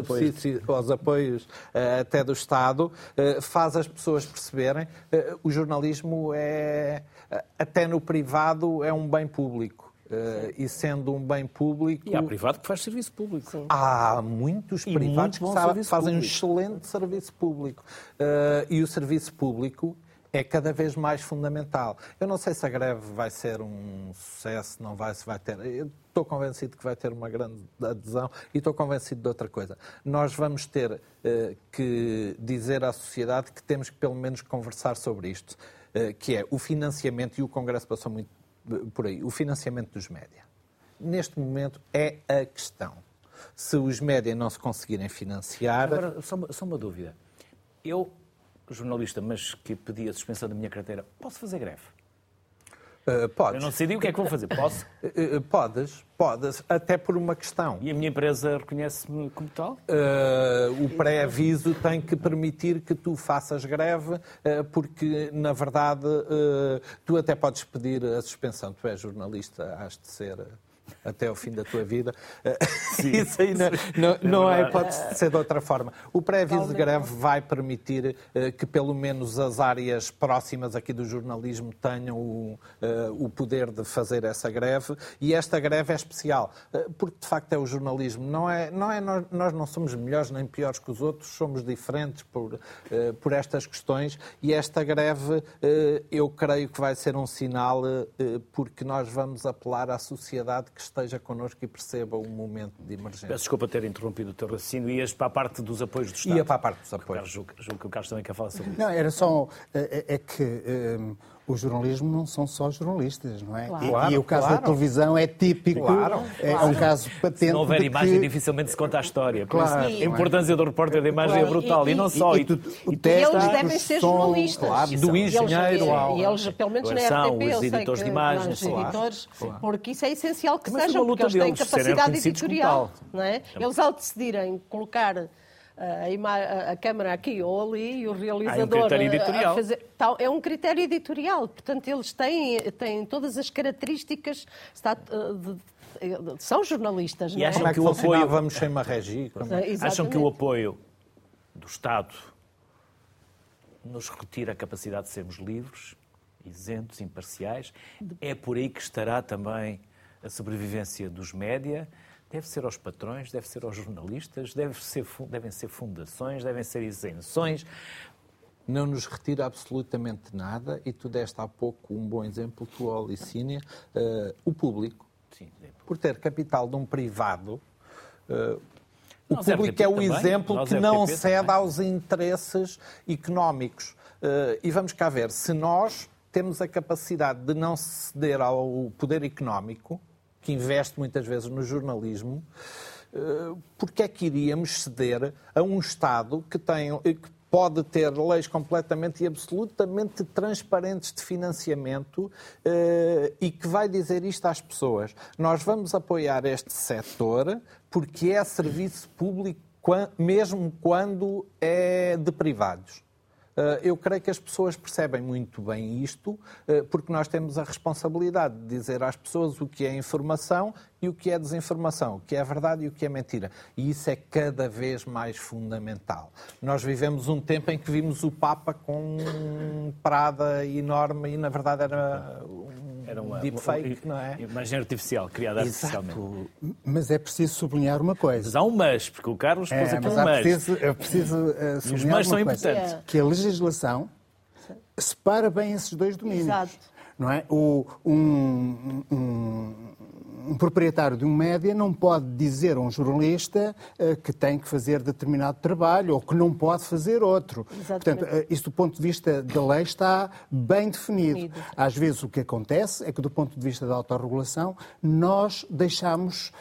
aos apoios ah, até do Estado, ah, faz as pessoas perceberem o jornalismo é, até no privado, é um bem público. Ah, e sendo um bem público, E há privado que faz serviço público. Há muitos privados muito que fazem público. um excelente serviço público. Eh, e o serviço público é cada vez mais fundamental. Eu não sei se a greve vai ser um sucesso, não vai, se vai ter. Eu estou convencido que vai ter uma grande adesão e estou convencido de outra coisa. Nós vamos ter eh, que dizer à sociedade que temos que pelo menos conversar sobre isto, eh, que é o financiamento, e o Congresso passou muito eh, por aí, o financiamento dos média neste momento é a questão. Se os média não se conseguirem financiar, Agora, só uma, só uma dúvida. Eu, jornalista, mas que pedi a suspensão da minha carteira, posso fazer greve? Eu podes. não decidi o que é que vou fazer. Posso? Eh, podes, podes, até por uma questão. E a minha empresa reconhece-me como tal? Eh, o pré-aviso tem que permitir que tu faças greve, porque, na verdade, tu até podes pedir a suspensão. Tu és jornalista, has de ser até ao fim da tua vida. Eh, Isso aí não, não, não é, pode ser de outra forma. O pré-aviso de greve vai permitir eh, que, pelo menos, as áreas próximas aqui do jornalismo tenham o, eh, o poder de fazer essa greve. E esta greve é especial, eh, porque, de facto, é o jornalismo. Não é, não é, nós, nós não somos melhores nem piores que os outros, somos diferentes por, por estas questões. E esta greve, eu creio que vai ser um sinal, porque nós vamos apelar à sociedade que esteja connosco e perceba o momento de emergência. Peço desculpa ter interrompido o teu raciocínio. Ias para a parte dos apoios do Estado. Ia para a parte dos apoios. julgo, julgo que o Carlos também quer falar sobre isso. Não, era só. É, é que hum, o jornalismo não são só jornalistas, não é? Claro. E- Claro, e, o caso claro. da televisão é típico. Claro, É, é um caso patente. Se não houver de imagem, que- dificilmente se conta a história. Claro, isso, não a é? importância do repórter da imagem é brutal. E, e- não e- só. e E, tu- e E eles devem ser jornalistas. claro, do engenheiro ao- E eles, pelo menos na São RTP, os editores de imagens, os editores, porque isso é essencial que é sejam, porque eles têm capacidade editorial. Não é? Eles, ao decidirem colocar a, a- câmara aqui ou ali e o realizador critério a- a editorial. fazer, tal, é um critério editorial. Portanto, eles têm, têm todas as características está, uh, de- de- são jornalistas, E não é? acham é que o apoio- funcionávamos sem uma regi? Como- Exatamente. acham que o apoio do Estado nos retira a capacidade de sermos livres, isentos, imparciais? É por aí que estará também a sobrevivência dos média? Deve ser aos patrões, deve ser aos jornalistas, deve ser, devem ser fundações, devem ser isenções. Não nos retira absolutamente nada e tu deste há pouco um bom exemplo, tu, ó, Licínia, eh, o público, Sim, por ter capital de um privado, eh, o Nós, público é o também. exemplo Nós, que não RTP cede também. aos interesses económicos. Eh, e vamos cá ver, se nós temos a capacidade de não ceder ao poder económico, que investe muitas vezes no jornalismo, porque é que iríamos ceder a um Estado que tem que pode ter leis completamente e absolutamente transparentes de financiamento e que vai dizer isto às pessoas. Nós vamos apoiar este setor porque é serviço público mesmo quando é de privados. Eh, eu creio que as pessoas percebem muito bem isto, eh, porque nós temos a responsabilidade de dizer às pessoas o que é informação e o que é desinformação, o que é verdade e o que é mentira. E isso é cada vez mais fundamental. Nós vivemos um tempo em que vimos o Papa com um Prada enorme e, na verdade, era um era uma deepfake, não é? Imagem artificial, criada Exato. artificialmente. Mas é preciso sublinhar uma coisa. Mas há um mas, porque o Carlos pôs é, aqui um mas. Preciso, é preciso uh, sublinhar Os mas são coisa, importantes. Que a legislação separa bem esses dois domínios. Exato. Não é? O, um, um, um proprietário de um média não pode dizer a um jornalista uh, que tem que fazer determinado trabalho ou que não pode fazer outro. Exatamente. Portanto, uh, isso do ponto de vista da lei está bem definido. definido. Às vezes o que acontece é que do ponto de vista da autorregulação nós deixamos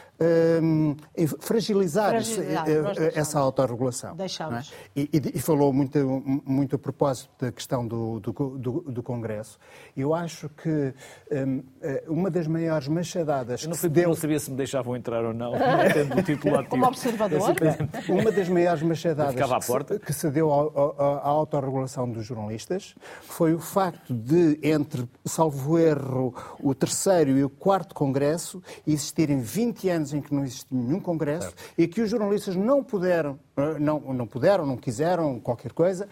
um, fragilizar, fragilizar esse, essa autorregulação. Deixamos. É? E, e, e, falou muito, muito a propósito da questão do, do, do, do Congresso. Eu acho que um, eh, uma das maiores machadadas Eu não, que deu... não sabia se me deixavam entrar ou não, tendo o título ativo. Como observador? Uma das maiores machadadas que se deu à autorregulação dos jornalistas foi o facto de, entre, salvo erro, o terceiro e o quarto Congresso, existirem 20 anos em que não existe nenhum congresso certo. e que os jornalistas não puderam, não, não puderam, não quiseram, qualquer coisa,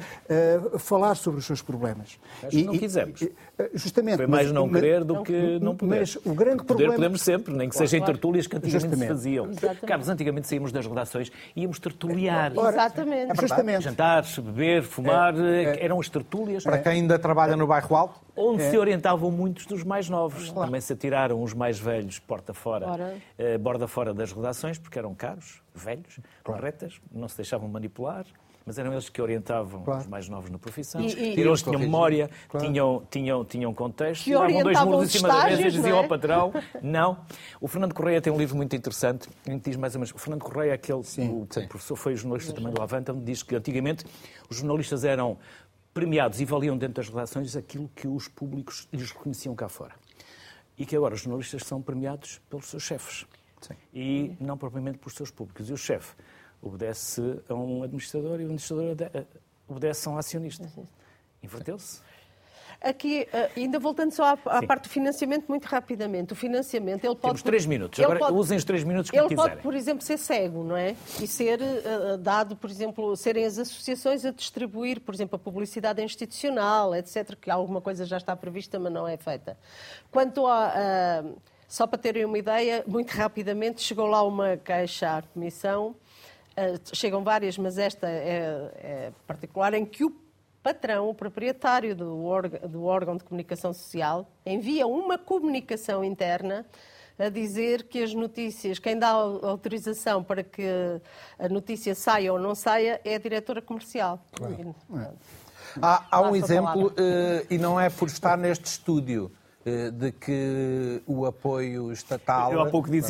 uh, falar sobre os seus problemas. Mas e, não quisemos. E, eh, justamente. Foi mais mas, não querer do que não poder. Mas o grande poder problema... podemos sempre, nem que claro, seja em tertúlias que antigamente justamente. se faziam. Exatamente. Carlos, antigamente saímos das redações e íamos tertuliar. Ora, Exatamente. É justamente. Jantares, beber, fumar, é, é, eram as tertúlias. Para quem ainda trabalha no bairro Alto, onde é. se orientavam muitos dos mais novos. Claro. Também se atiraram os mais velhos porta fora, eh, borda fora das redações, porque eram caros, velhos, claro. retas, não se deixavam manipular. Mas eram eles que orientavam claro. os mais novos na profissão. E, e, eles tinham memória, claro. tinham, tinham, tinham contexto, que davam dois muros em cima da mesa e diziam é? ao patrão, não. O Fernando Correia tem um livro muito interessante, em que diz mais ou menos, o Fernando Correia, aquele, sim, o, sim. professor, foi jornalista também do Avanta, diz que antigamente os jornalistas eram premiados e valiam dentro das redações aquilo que os públicos lhes reconheciam cá fora. E que agora os jornalistas são premiados pelos seus chefes. Sim. E não propriamente pelos seus públicos. E o chefe obedece a um administrador e o administrador obedece a um acionista. Inverteu-se. Aqui, eh, ainda voltando só à, à parte do financiamento, muito rapidamente. O financiamento, ele pode... Temos três minutos. Agora pode, usem os três minutos que ele quiserem. Ele pode, por exemplo, ser cego, não é? E ser uh, dado, por exemplo, serem as associações a distribuir, por exemplo, a publicidade institucional, etc., que alguma coisa já está prevista, mas não é feita. Quanto a... Uh, só para terem uma ideia, muito rapidamente chegou lá uma queixa à Comissão, chegam várias, mas esta é, é particular, em que o patrão, o proprietário do, órgão, do órgão de comunicação social, envia uma comunicação interna a dizer que as notícias, quem dá autorização para que a notícia saia ou não saia é a diretora comercial. Claro. Há, há um exemplo, uh, e não é por estar neste estúdio, de que o apoio estatal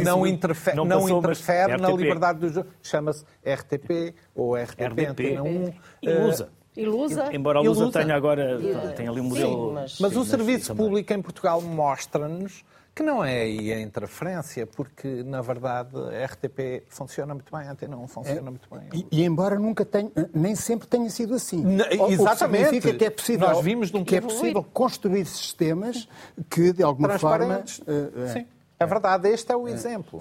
não, interfere, não, não interfere na liberdade do jogo. Chama-se RTP ou RTP, RDP, Antena 1. E usa. Ilusa. Embora a Lusa tenha agora tenha ali um modelo. Sim, mas, mas sim, o serviço público em Portugal mostra-nos que não é aí a interferência, porque na verdade a RTP funciona muito bem, a Antena não funciona é, muito bem. E, e, embora nunca tenha, nem sempre tenha sido assim. Na, exatamente. significa que é possível, Nós vimos de um que é possível construir sistemas que de alguma forma. Uh, Sim, é verdade, este é o exemplo.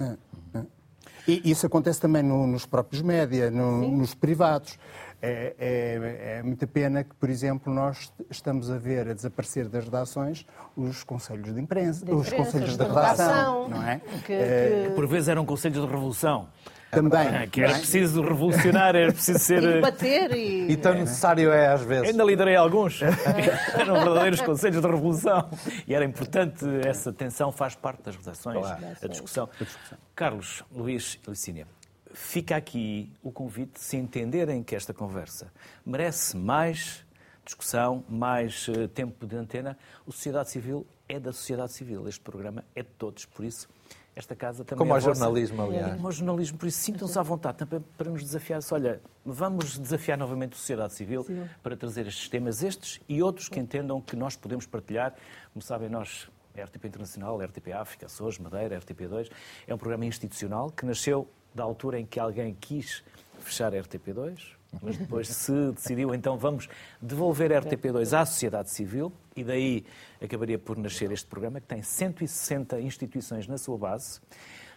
E isso acontece também no, nos próprios média, no, nos privados. É, é, é muita pena que, por exemplo, nós estamos a ver a desaparecer das redações os conselhos de imprensa, de imprensa os conselhos de redação, não é? Que, é, que... por vezes eram conselhos de revolução. Também. É, que era preciso revolucionar, era preciso ser. E bater e. E tão necessário é às vezes. Ainda liderei alguns. Eram verdadeiros conselhos de revolução. E era importante, essa tensão faz parte das redações, claro. a discussão. Carlos, Luís e Licínia, fica aqui o convite, se entenderem que esta conversa merece mais discussão, mais uh, tempo de antena, o Sociedade Civil é da sociedade civil. Este programa é de todos, por isso esta casa também Como é ao vossa. jornalismo, aliás. Como ao jornalismo, por isso sintam-se à vontade também para nos desafiar. Olha, vamos desafiar novamente a sociedade civil Sim. para trazer estes temas, estes e outros que entendam que nós podemos partilhar. Como sabem, nós, a RTP Internacional, a RTP África, Açores, Madeira, a RTP2, é um programa institucional que nasceu da altura em que alguém quis fechar a RTP2, mas depois se decidiu, então vamos devolver a RTP2 à sociedade civil e daí acabaria por nascer este programa que tem 160 instituições na sua base,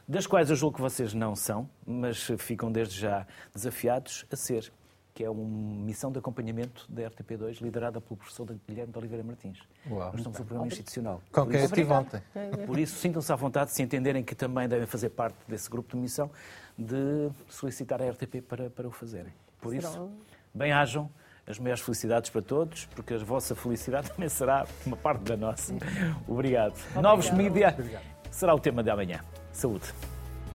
das quais eu julgo que vocês não são, mas ficam desde já desafiados a ser, que é uma missão de acompanhamento da RTP2 liderada pelo professor Guilherme de Oliveira Martins. Uau. Nós somos um programa institucional. Com Por quem estive ontem. por isso, sintam-se à vontade, se entenderem que também devem fazer parte desse grupo de missão, de solicitar a RTP para, para o fazerem. Por isso, bem-ajam, as maiores felicidades para todos, porque a vossa felicidade também será uma parte da nossa. Obrigado. Novos mídia será o tema de amanhã. Saúde.